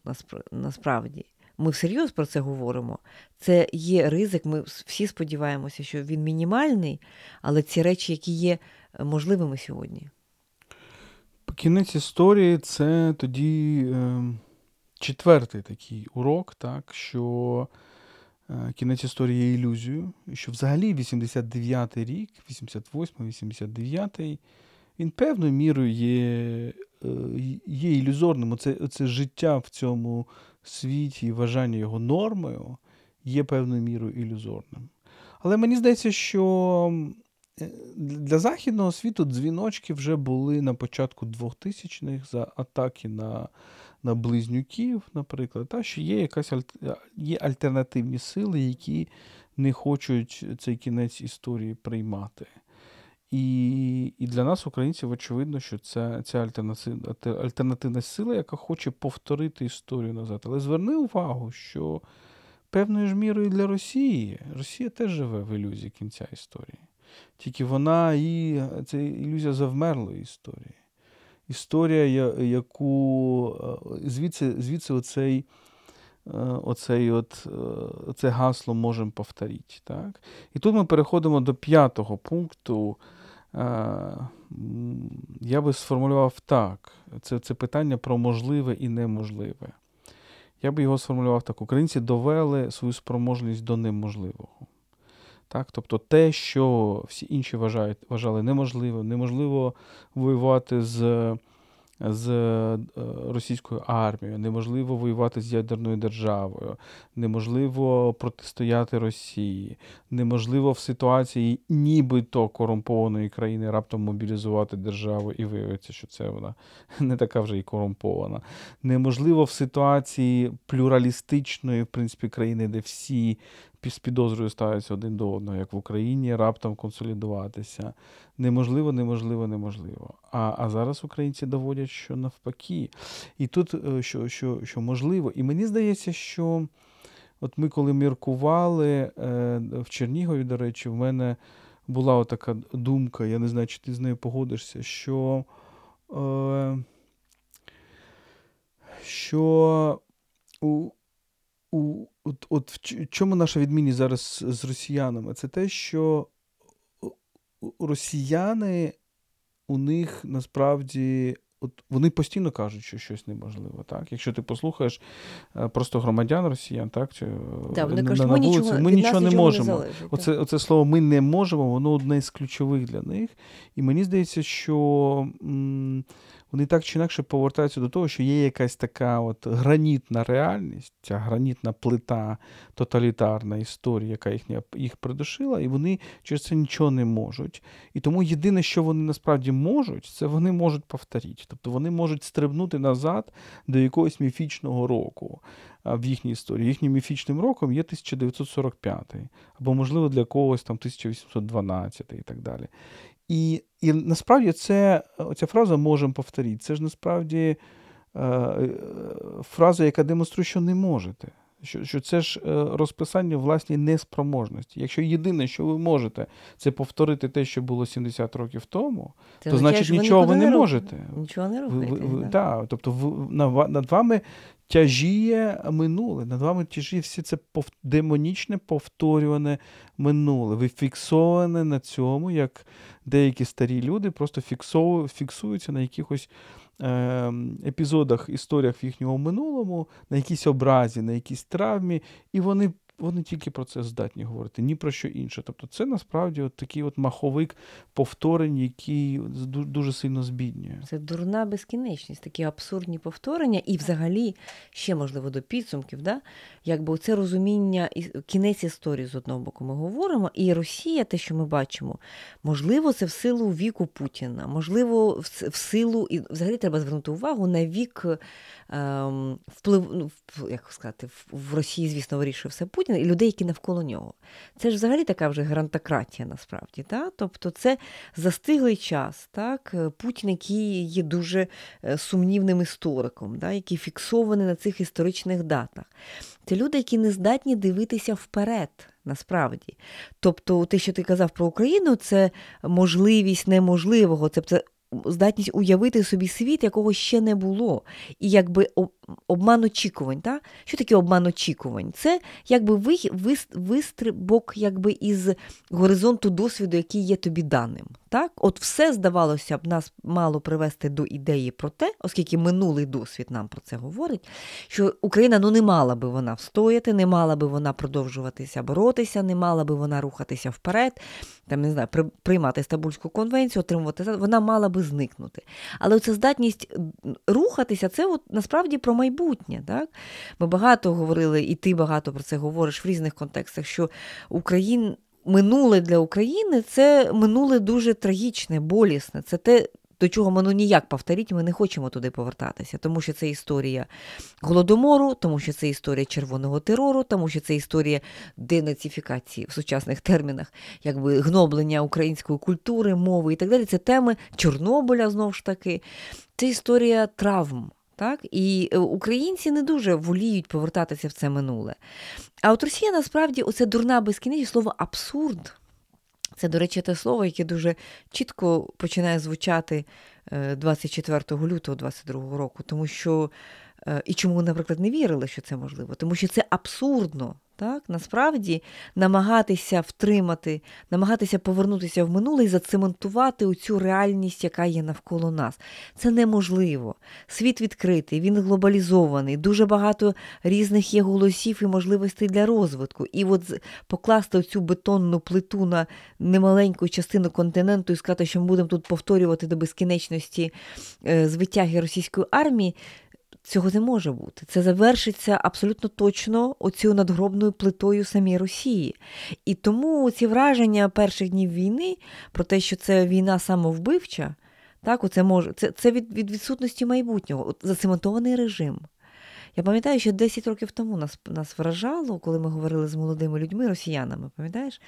насправді. Ми всерйоз про це говоримо. Це є ризик. Ми всі сподіваємося, що він мінімальний, але ці речі, які є е, можливими сьогодні. Кінець історії це тоді е, четвертий такий урок, так, що е, кінець історії є ілюзією, що взагалі 89-й рік, 88-й, 89-й, він певною мірою є є ілюзорним. Оце, оце життя в цьому світі і вважання його нормою є певною мірою ілюзорним. Але мені здається, що е, для Західного світу дзвіночки вже були на початку 2000-х за атаки на на близнюків, наприклад, та, що є якась є альтернативні сили, які не хочуть цей кінець історії приймати. І і для нас, українців, очевидно, що це ця альтернативна, альтернативна сила, яка хоче повторити історію назад. Але зверни увагу, що певною ж мірою для Росії Росія теж живе в ілюзії кінця історії. Тільки вона і це ілюзія завмерлої історії. Історія, яку звідси звідси оцей оцей от, це гасло можемо повторити. Так? І тут ми переходимо до п'ятого пункту. Я би сформулював так: це це питання про можливе і неможливе. Я би його сформулював так: українці довели свою спроможність до неможливого. Так? Тобто те, що всі інші вважають, вважали неможливим, неможливо воювати з з е, російською армією, неможливо воювати з ядерною державою, неможливо протистояти Росії, неможливо в ситуації нібито корумпованої країни раптом мобілізувати державу і виявиться, що це вона не така вже і корумпована. Неможливо в ситуації плюралістичної в принципі, країни, де всі з підозрою ставляться один до одного, як в Україні, раптом консолідуватися. Неможливо, неможливо, неможливо. А а зараз українці доводять, що навпаки. І тут е, що, що, що можливо. І мені здається, що от ми коли міркували е, в Чернігові, до речі, в мене була така думка, я не знаю, чи ти з нею погодишся, що. Е, що у у, от, от в чому наша відмінність зараз з росіянами? Це те, що росіяни у них насправді. От вони постійно кажуть, що щось неможливо. Так? Якщо ти послухаєш е, просто громадян росіян, так чи да, вони на, кажуть, на ми нічого, ми нічого не можемо. Не залежить, оце, оце слово ми не можемо, воно одне з ключових для них. І мені здається, що м, вони так чи інакше повертаються до того, що є якась така от гранітна реальність, ця гранітна плита, тоталітарна історія, яка їх, їх придушила, і вони через це нічого не можуть. І тому єдине, що вони насправді можуть, це вони можуть повторити. Тобто вони можуть стрибнути назад до якогось міфічного року в їхній історії. Їхнім міфічним роком є 1945, або, можливо, для когось там 1812 і так далі. І і насправді це, ця фраза можемо повторити. Це ж насправді е, фраза, яка демонструє, що не можете. Що що це ж е, розписання власній неспроможності. Якщо єдине, що ви можете, це повторити те, що було 70 років тому, це то значить нічого ви не можете. Нічого не робите. Ви, ви, да. да, тобто в, над вами тяжіє минуле, над вами тяжіє все це демонічне повторюване минуле. Ви фіксовані на цьому, як деякі старі люди просто фіксуються на якихось е... епізодах, історіях в їхньому минулому, на якійсь образі, на якійсь травмі, і вони вони тільки про це здатні говорити, ні про що інше. Тобто це насправді от такий от маховик повторень, який дуже сильно збіднює. Це дурна безкінечність, такі абсурдні повторення, і взагалі ще можливо до підсумків, да? якби це розуміння кінець історії з одного боку ми говоримо, і Росія, те, що ми бачимо, можливо, це в силу віку Путіна, можливо, в силу, і взагалі треба звернути увагу на вік ем, вплив, ну, як сказати, в Росії, звісно, вирішив все Путін і людей, які навколо нього. Це ж взагалі така вже грантократія насправді. Так? Тобто це застиглий час. Так? Путін, який є дуже е, сумнівним істориком, так? який фіксований на цих історичних датах. Це люди, які не здатні дивитися вперед. Насправді, тобто, те, що ти казав про Україну, це можливість неможливого, це здатність уявити собі світ, якого ще не було, і якби обман очікувань. Та? Що таке обман очікувань? Це якби вистрибок якби із горизонту досвіду, який є тобі даним. Так? От все, здавалося б, нас мало привести до ідеї про те, оскільки минулий досвід нам про це говорить, що Україна ну не мала би вона встояти, не мала би вона продовжуватися боротися, не мала би вона рухатися вперед, там не знаю, приймати Стамбульську конвенцію, отримувати вона мала би зникнути. Але ця здатність рухатися, це от насправді про майбутнє. Так? Ми багато говорили, і ти багато про це говориш в різних контекстах, що Україн, минуле для України це минуле дуже трагічне, болісне. Це те. До чого ми ну ніяк повторіть, ми не хочемо туди повертатися, тому що це історія голодомору, тому що це історія червоного терору, тому що це історія денацифікації в сучасних термінах, якби гноблення української культури, мови і так далі. Це теми Чорнобиля знову ж таки. Це історія травм, так? І е, українці не дуже воліють повертатися в це минуле. А от Росія насправді оце дурна безкінечність, слово абсурд. Це, до речі, те слово, яке дуже чітко починає звучати 24 е, лютого 22 року, тому що Е, і чому, наприклад, не вірили, що це можливо? Тому що це абсурдно. Так, насправді намагатися втримати, намагатися повернутися в минуле і зацементувати цю реальність, яка є навколо нас. Це неможливо. Світ відкритий, він глобалізований, дуже багато різних є голосів і можливостей для розвитку. І от покласти цю бетонну плиту на немаленьку частину континенту і сказати, що ми будемо тут повторювати до безкінечності е, звитяги російської армії. Цього не може бути. Це завершиться абсолютно точно оцю надгробною плитою самій Росії. І тому ці враження перших днів війни про те, що це війна самовбивча, так, оце може, це це від від відсутності майбутнього, От зацементований режим. Я пам'ятаю, що 10 років тому нас нас вражало, коли ми говорили з молодими людьми, росіянами, пам'ятаєш,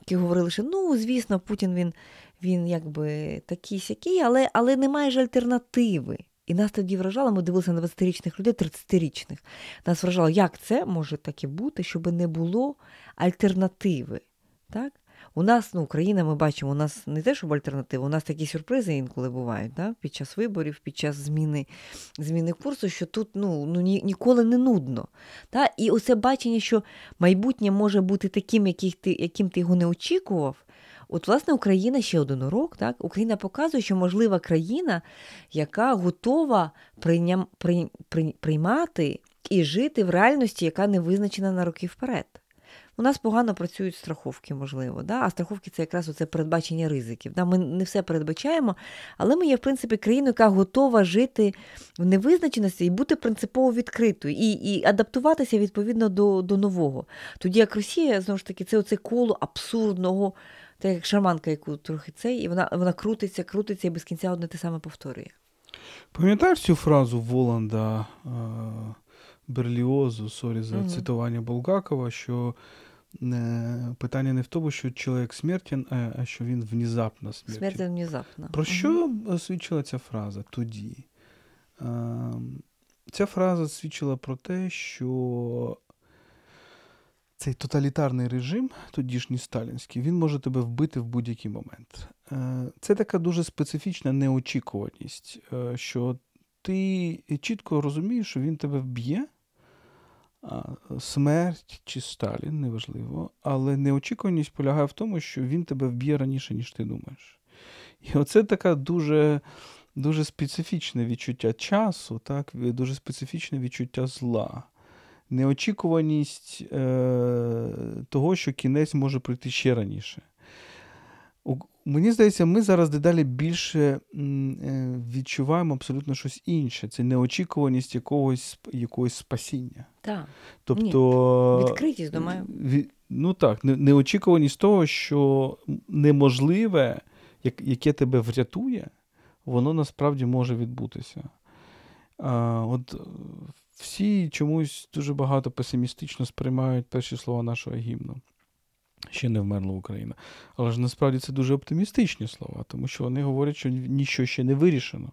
які говорили, що ну, звісно, Путін він він якби такий сякий, але, але немає ж альтернативи. І нас тоді вражало, ми дивилися на 20-річних людей, 30-річних. Нас вражало, як це може таке бути, щоб не було альтернативи. Так? У нас, ну, Україна, ми бачимо, у нас не те, щоб альтернатива, у нас такі сюрпризи інколи бувають да? під час виборів, під час зміни зміни курсу, що тут ну, ну, ні, ніколи не нудно. Да? І оце бачення, що майбутнє може бути таким, яким ти, яким ти його не очікував. От, власне, Україна ще один урок. Так? Україна показує, що можлива країна, яка готова прийням, при, при, приймати і жити в реальності, яка не визначена на роки вперед. У нас погано працюють страховки, можливо, да? а страховки це якраз оце передбачення ризиків. Да? Ми не все передбачаємо, але ми є, в принципі, країною, яка готова жити в невизначеності і бути принципово відкритою, і і адаптуватися відповідно до до нового. Тоді як Росія, знову ж таки, це оце коло абсурдного так як шарманка, яку трохи цей, і вона вона крутиться, крутиться і без кінця одне те саме повторює. Пам'ятаєш цю фразу Воланда е, Берліозу, sorry за mm-hmm. цитування Булгакова, що е, питання не в тому, що чоловік смертен, а що він внезапно смертен. Смертен внезапно. Про що mm-hmm. свідчила ця фраза тоді? Е, ця фраза свідчила про те, що цей тоталітарний режим, тодішній сталінський, він може тебе вбити в будь-який момент. Е, це така дуже специфічна неочікуваність, е, що ти чітко розумієш, що він тебе вб'є, смерть чи Сталін, неважливо, але неочікуваність полягає в тому, що він тебе вб'є раніше, ніж ти думаєш. І оце така дуже. Дуже специфічне відчуття часу, так, дуже специфічне відчуття зла неочікуваність е, того, що кінець може прийти ще раніше. У, мені здається, ми зараз дедалі більше е, відчуваємо абсолютно щось інше. Це неочікуваність якогось якогось спасіння. Так. Тобто, Ні. Відкритість, думаю. Від, ну так, неочікуваність того, що неможливе, яке тебе врятує, воно насправді може відбутися. А, От всі чомусь дуже багато песимістично сприймають перші слова нашого гімну. Ще не вмерла Україна. Але ж насправді це дуже оптимістичні слова, тому що вони говорять, що нічого ще не вирішено.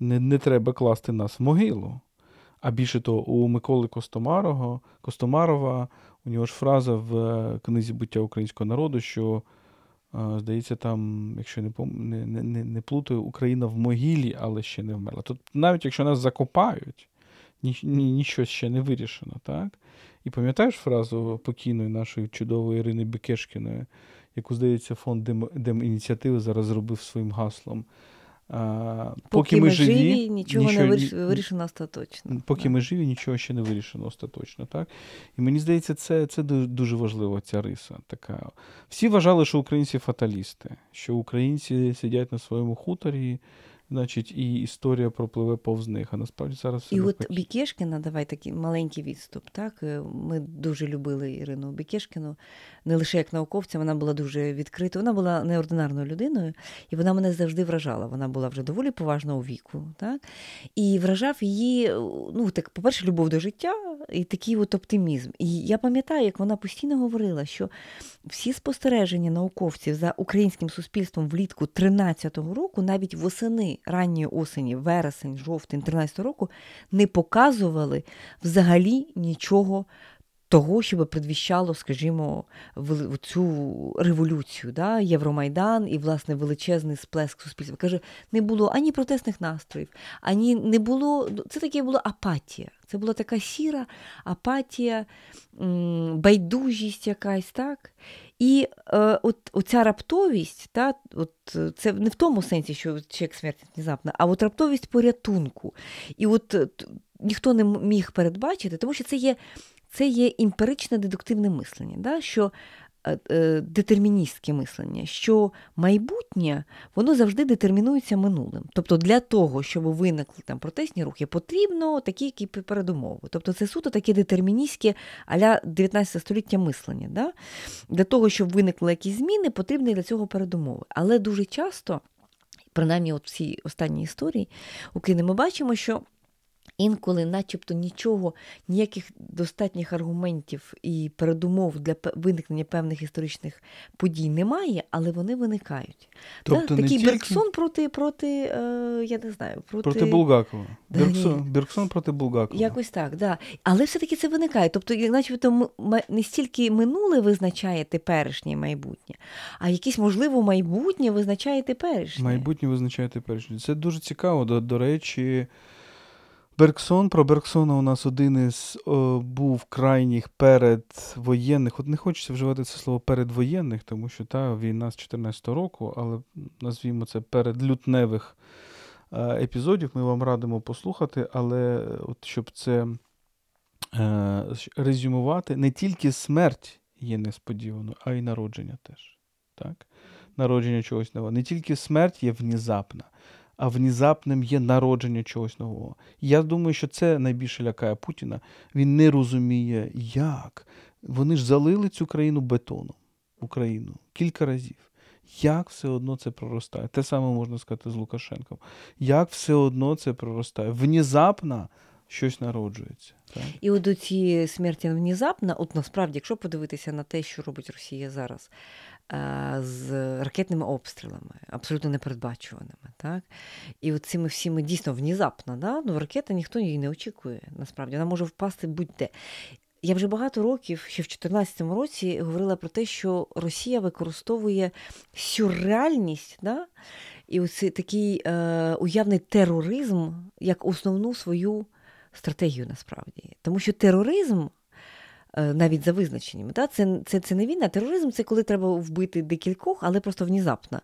Не не треба класти нас в могилу. А більше того, у Миколи Костомарова, Костомарова у нього ж фраза в е, книзі буття українського народу, що, е, здається, там, якщо не не, не, не плутаю, Україна в могилі, але ще не вмерла. Тут навіть якщо нас закопають, нічого ще не вирішено. так? І пам'ятаєш фразу покійної нашої чудової Ірини Бекешкіної, яку, здається, фонд Демініціативи зараз зробив своїм гаслом. А, Поки, поки ми живі, живі нічого, нічого не вирішено остаточно. Поки да. ми живі, нічого ще не вирішено остаточно. так? І мені здається, це це дуже важливо, ця риса. така. Всі вважали, що українці фаталісти, що українці сидять на своєму хуторі значить, і історія пропливе повз них. А насправді зараз все і от Бікешкіна, давай такий маленький відступ. Так е, ми дуже любили Ірину Бікешкіну, не лише як науковця, вона була дуже відкрита. Вона була неординарною людиною, і вона мене завжди вражала. Вона була вже доволі поважного віку. Так? І вражав її, ну так, по-перше, любов до життя і такий от оптимізм. І я пам'ятаю, як вона постійно говорила, що всі спостереження науковців за українським суспільством влітку 13-го року, навіть восени ранньої осені, вересень, жовтень 13-го року, не показували взагалі нічого того, щоб предвіщало, скажімо, цю революцію, да? Євромайдан і, власне, величезний сплеск суспільства. Каже, не було ані протестних настроїв, ані не було. Це таке була апатія. Це була така сіра апатія, байдужість якась, так? І е, от оця раптовість, та, от, е, це не в тому сенсі, що чек смерті внезапна, а от раптовість порятунку. І от е, ніхто не міг передбачити, тому що це є, це є імперичне дедуктивне мислення, да, що детерміністське мислення, що майбутнє воно завжди детермінується минулим. Тобто для того, щоб виникли там протестні рухи, потрібно такі які передумови. Тобто це суто таке детерміністське аля 19 століття мислення. Да? Для того, щоб виникли якісь зміни, потрібні для цього передумови. Але дуже часто, принаймні, от цій останній історії України, ми бачимо, що. Інколи, начебто, нічого, ніяких достатніх аргументів і передумов для виникнення певних історичних подій немає, але вони виникають. Тобто да? не Такий тільки Бергсон проти, проти е, я не знаю, проти, проти Булгакова. Да, Бергсон, ні. Бергсон проти Булгакова. Якось так, да. Але все-таки це виникає. Тобто, начебто, не стільки минуле визначає теперішнє майбутнє, а якесь, можливо, майбутнє визначає теперішнє. Майбутнє визначає теперішнє. Це дуже цікаво. До, до речі, Бергсон, про Бергсона у нас один із о, був крайніх передвоєнних. От не хочеться вживати це слово передвоєнних, тому що та війна з 14 року, але назвімо це передлютневих е, епізодів. Ми вам радимо послухати, але от щоб це е, резюмувати, не тільки смерть є несподіваною, а й народження теж. Так? Народження чогось нового. Не тільки смерть є внезапна, а внезапним є народження чогось нового. Я думаю, що це найбільше лякає Путіна. Він не розуміє, як. Вони ж залили цю країну бетоном, Україну, кілька разів. Як все одно це проростає? Те саме можна сказати з Лукашенком. Як все одно це проростає? Внезапно щось народжується. Так? І от до цієї смерті внезапно, от насправді, якщо подивитися на те, що робить Росія зараз з ракетними обстрілами, абсолютно непередбачуваними, так? І от цими всіми дійсно внезапно, да? ну, ракета ніхто її не очікує, насправді, вона може впасти будь-де. Я вже багато років, ще в 2014 році, говорила про те, що Росія використовує сюрреальність, да? і оцей такий е, уявний тероризм як основну свою стратегію насправді. Тому що тероризм, е, навіть за визначеннями, та, це, це, це не війна. Тероризм це коли треба вбити декількох, але просто внезапно.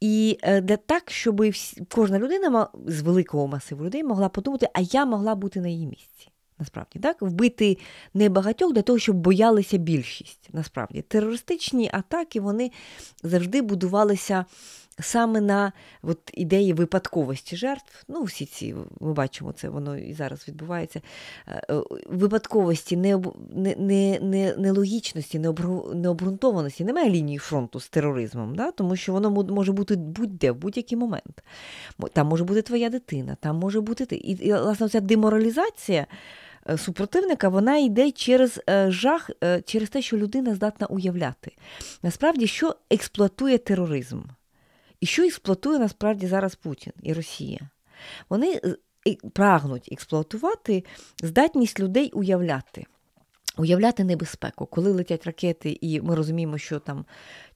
І е, для так, щоб всі, кожна людина з великого масиву людей могла подумати, а я могла бути на її місці. Насправді, так? Вбити не багатьох для того, щоб боялися більшість. Насправді, терористичні атаки вони завжди будувалися саме на от, ідеї випадковості жертв. Ну, всі ці, ми бачимо, це воно і зараз відбувається. Е, е, Випадковості, необ- не, не, не, нелогічності, необґрунтованості. Немає лінії фронту з тероризмом, да? тому що воно може бути будь-де, в будь-який момент. Там може бути твоя дитина, там може бути ти. І, і власне, ця деморалізація е, супротивника вона йде через жах, через те, що людина здатна уявляти. Насправді, що експлуатує тероризм? І що експлуатує насправді зараз Путін і Росія? Вони е, прагнуть експлуатувати здатність людей уявляти. Уявляти небезпеку, коли летять ракети, і ми розуміємо, що там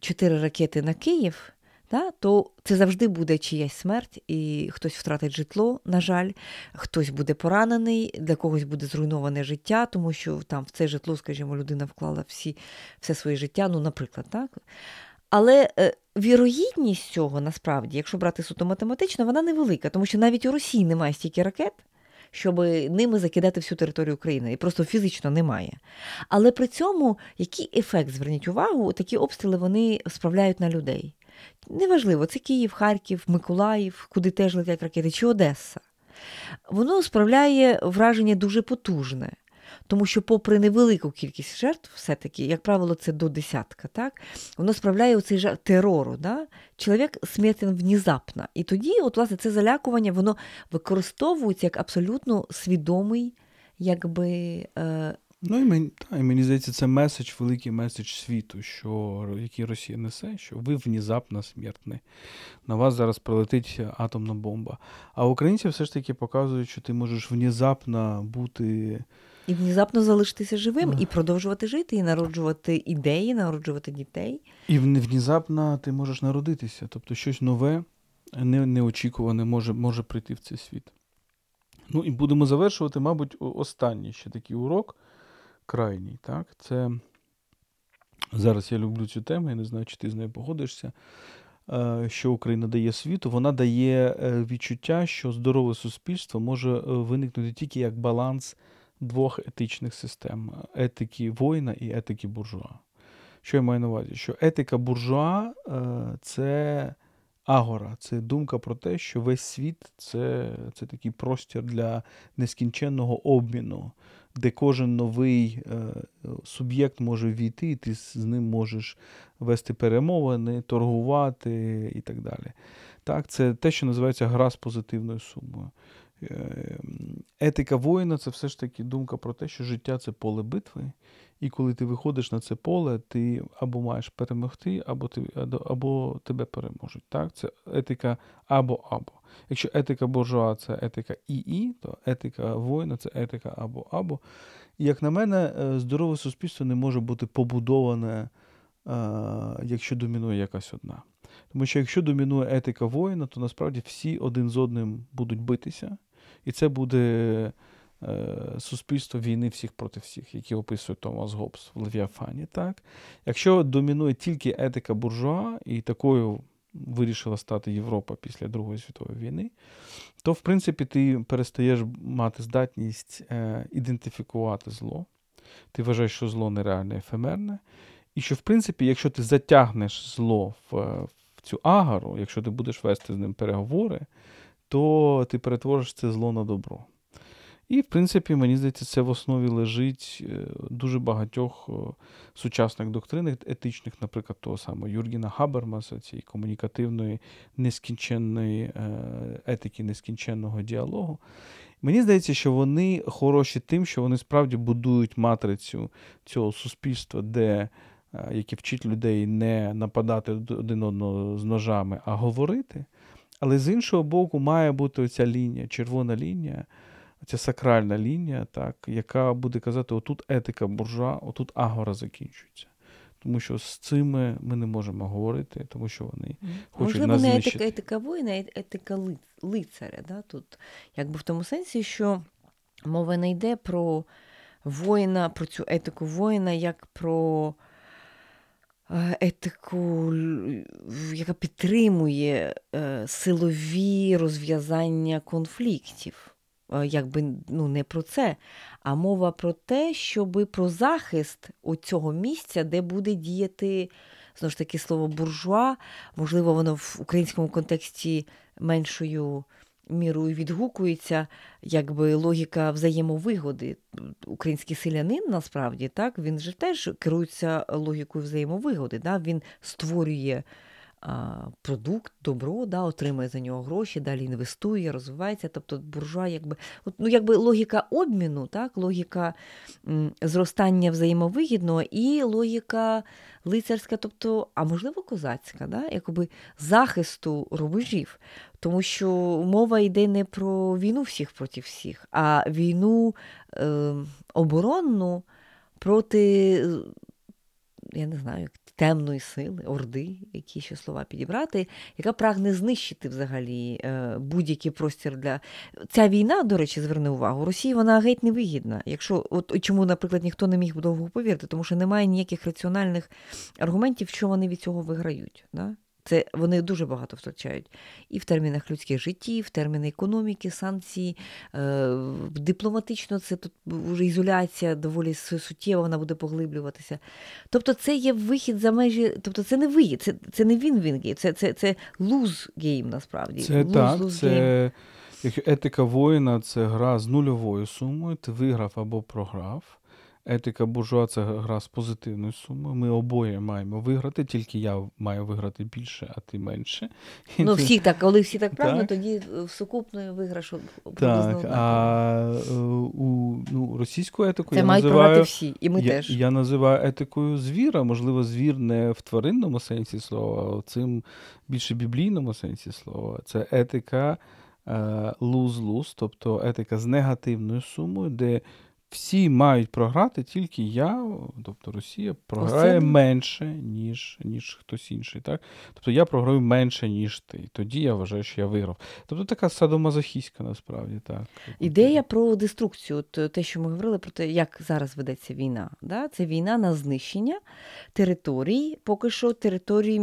чотири ракети на Київ, да, то це завжди буде чиясь смерть, і хтось втратить житло, на жаль, хтось буде поранений, для когось буде зруйноване життя, тому що там в це житло, скажімо, людина вклала всі, все своє життя, ну, наприклад, так. Але е, вірогідність цього насправді, якщо брати суто математично, вона невелика, тому що навіть у Росії немає стільки ракет, щоб ними закидати всю територію України, і просто фізично немає. Але при цьому який ефект, зверніть увагу, такі обстріли вони справляють на людей. Неважливо, це Київ, Харків, Миколаїв, куди теж летять ракети, чи Одеса. Воно справляє враження дуже потужне. Тому що, попри невелику кількість жертв, все-таки, як правило, це до десятка, так? воно справляє оцей жах терору. Да? Чоловік смертен внезапно. І тоді, от, власне, це залякування воно використовується як абсолютно свідомий, якби. Е, Ну і мені, та, і мені здається, це меседж, великий меседж світу, що, який Росія несе, що ви внезапно смертні. На вас зараз прилетить атомна бомба. А українці все ж таки показують, що ти можеш внезапно бути І внезапно залишитися живим, і продовжувати жити, і народжувати ідеї, народжувати дітей. І вн- внезапно ти можеш народитися. Тобто щось нове, не, неочікуване може, може прийти в цей світ. Ну і будемо завершувати, мабуть, останній ще такий урок, крайній. Так? Це зараз я люблю цю тему, я не знаю, чи ти з нею погодишся. Е, Що Україна дає світу, вона дає е, відчуття, що здорове суспільство може е, виникнути тільки як баланс двох етичних систем: етики воїна і етики буржуа. Що я маю на увазі? Що етика буржуа е, це агора, це думка про те, що весь світ це, це такий простір для нескінченного обміну, де кожен новий е, суб'єкт може війти, і ти з ним можеш вести перемовини, торгувати і так далі. Так, це те, що називається гра з позитивною сумою. Е, Етика воїна це все ж таки думка про те, що життя це поле битви, і коли ти виходиш на це поле, ти або маєш перемогти, або, ти, або- або тебе переможуть. Так? Це етика або-або. Якщо етика буржуа це етика і-і, то етика воїна це етика або-або. І як на мене, е, здорове суспільство не може бути побудоване, е, якщо домінує якась одна. Тому що якщо домінує етика воїна, то насправді всі один з одним будуть битися, і це буде е, суспільство війни всіх проти всіх, які описує Томас Гоббс в Левіафані. Так? Якщо домінує тільки етика буржуа, і такою вирішила стати Європа після Другої світової війни, то в принципі ти перестаєш мати здатність е, ідентифікувати зло. Ти вважаєш, що зло нереальне, ефемерне. І що, в принципі, якщо ти затягнеш зло в, в цю агару, якщо ти будеш вести з ним переговори, то ти перетвориш це зло на добро. І, в принципі, мені здається, це в основі лежить е, дуже багатьох сучасних доктрин етичних, наприклад, того самого Юргіна Хабермаса, цієї комунікативної, нескінченної е, етики, нескінченного діалогу. Мені здається, що вони хороші тим, що вони справді будують матрицю цього суспільства, де е, яке вчить людей не нападати один одного з ножами, а говорити. Але з іншого боку, має бути оця лінія, червона лінія, ця сакральна лінія, так, яка буде казати: отут етика буржуа, отут агора закінчується. Тому що з цими ми не можемо говорити, тому що вони хочуть Можливо, нас не етика, етика воїна, а етика лицаря. Да? Тут, якби в тому сенсі, що мова не йде про воїна, про цю етику воїна, як про етику, яка підтримує е, силові розв'язання конфліктів. Е, Якби ну, не про це, а мова про те, щоби про захист цього місця, де буде діяти знову ж таки слово буржуа, можливо, воно в українському контексті меншою мірою відгукується, якби логіка взаємовигоди. Український селянин насправді так він же теж керується логікою взаємовигоди. Да? Він створює продукт, добро, да, отримує за нього гроші, далі інвестує, розвивається. Тобто буржуа, якби, ну, якби логіка обміну, так, логіка зростання взаємовигідного і логіка лицарська, тобто, а можливо, козацька, да, якби захисту рубежів. Тому що мова йде не про війну всіх проти всіх, а війну е, оборонну проти, я не знаю, як темної сили, орди, які ще слова підібрати, яка прагне знищити взагалі е, будь-який простір для. Ця війна, до речі, зверни увагу, Росії вона геть не вигідна. Якщо от чому, наприклад, ніхто не міг довго повірити, тому що немає ніяких раціональних аргументів, що вони від цього виграють. Да? Це вони дуже багато втрачають і в термінах людських життів, в терміни економіки, санкції. Е, дипломатично це тут вже ізоляція доволі су- суттєва, вона буде поглиблюватися. Тобто, це є вихід за межі, тобто це не вихід, це, це не win-win game, це, це, це lose game насправді. Це lose- так, lose це якщо етика воїна це гра з нульовою сумою, ти виграв або програв. Етика буржуа це гра з позитивною сумою. Ми обоє маємо виграти, тільки я маю виграти більше, а ти менше. І Ну, ти- всі так, коли всі так Так. тоді в сукупної виграш Так, а е, у ну, російську етику Це я мають називаю, всі, і ми я, теж. я називаю етикою звіра. Можливо, звір не в тваринному сенсі слова, а в цим більше біблійному сенсі слова. Це етика е, луз-луз, тобто етика з негативною сумою, де всі мають програти, тільки я, тобто Росія, програє Оце- менше, ніж, ніж хтось інший. Так? Тобто я програю менше, ніж ти. Тоді я вважаю, що я виграв. Тобто така садомазохістська насправді. так. Ідея про деструкцію, те, що ми говорили про те, як зараз ведеться війна. Да? Це війна на знищення територій, поки що територій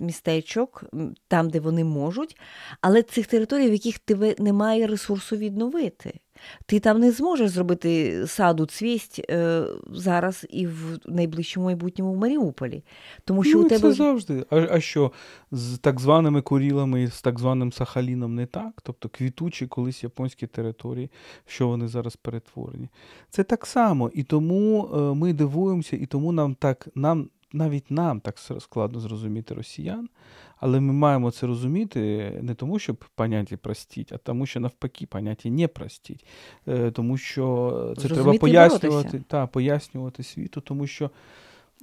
містечок, там, де вони можуть, але цих територій, в яких тебе немає ресурсу відновити. Ти там не зможеш зробити саду цвість е, зараз і в найближчому майбутньому в Маріуполі. Тому що ну, у тебе це завжди. А, а що з так званими Курілами і з так званим Сахаліном не так? Тобто квітучі колись японські території, що вони зараз перетворені. Це так само. І тому е, ми дивуємося, і тому нам так, нам, навіть нам так складно зрозуміти росіян. Але ми маємо це розуміти не тому, щоб поняття простіть, а тому, що навпаки поняття не простіть. Е, Тому що це треба Зрозуміти і пояснювати, та, пояснювати світу, тому що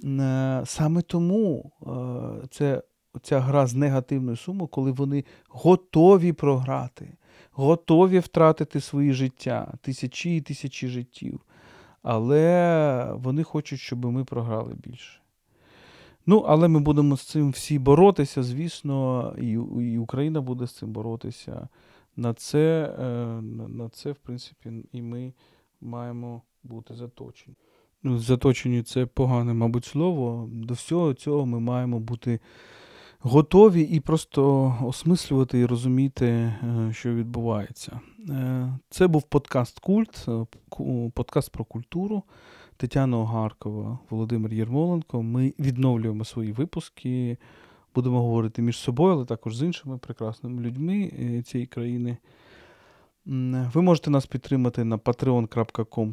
е, саме тому е, це ця гра з негативною сумою, коли вони готові програти, готові втратити свої життя, тисячі і тисячі життів. Але вони хочуть, щоб ми програли більше. Ну, але ми будемо з цим всі боротися, звісно, і, і Україна буде з цим боротися. На це, е, на це, в принципі, і ми маємо бути заточені. Ну, заточені це погане, мабуть, слово. До всього цього ми маємо бути готові і просто осмислювати і розуміти, е, що відбувається. Е, Це був подкаст Культ, подкаст про культуру. Тетяна Огаркова, Володимир Єрмоленко. Ми відновлюємо свої випуски, будемо говорити між собою, але також з іншими прекрасними людьми е, цієї країни. Ви можете нас підтримати на patreon.com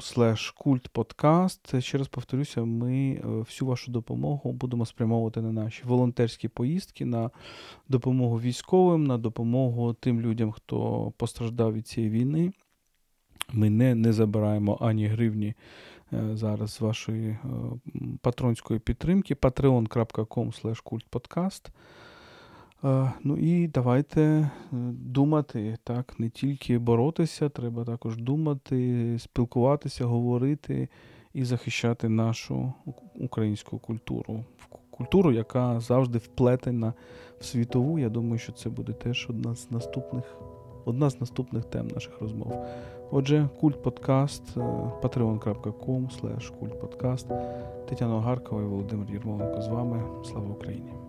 kultpodcast. Ще раз повторюся, ми е, всю вашу допомогу будемо спрямовувати на наші волонтерські поїздки, на допомогу військовим, на допомогу тим людям, хто постраждав від цієї війни. Ми не, не забираємо ані гривні зараз з вашої е, патронської підтримки. patreon.com. Е, Ну і давайте е, думати, так, не тільки боротися, треба також думати, спілкуватися, говорити і захищати нашу українську культуру. Культуру, яка завжди вплетена в світову. Я думаю, що це буде теж одна з наступних, одна з наступних тем наших розмов. Отже, культ подкаст, patreon.com культ подкаст. Тетяна Огаркова і Володимир Єрмоленко з вами. Слава Україні!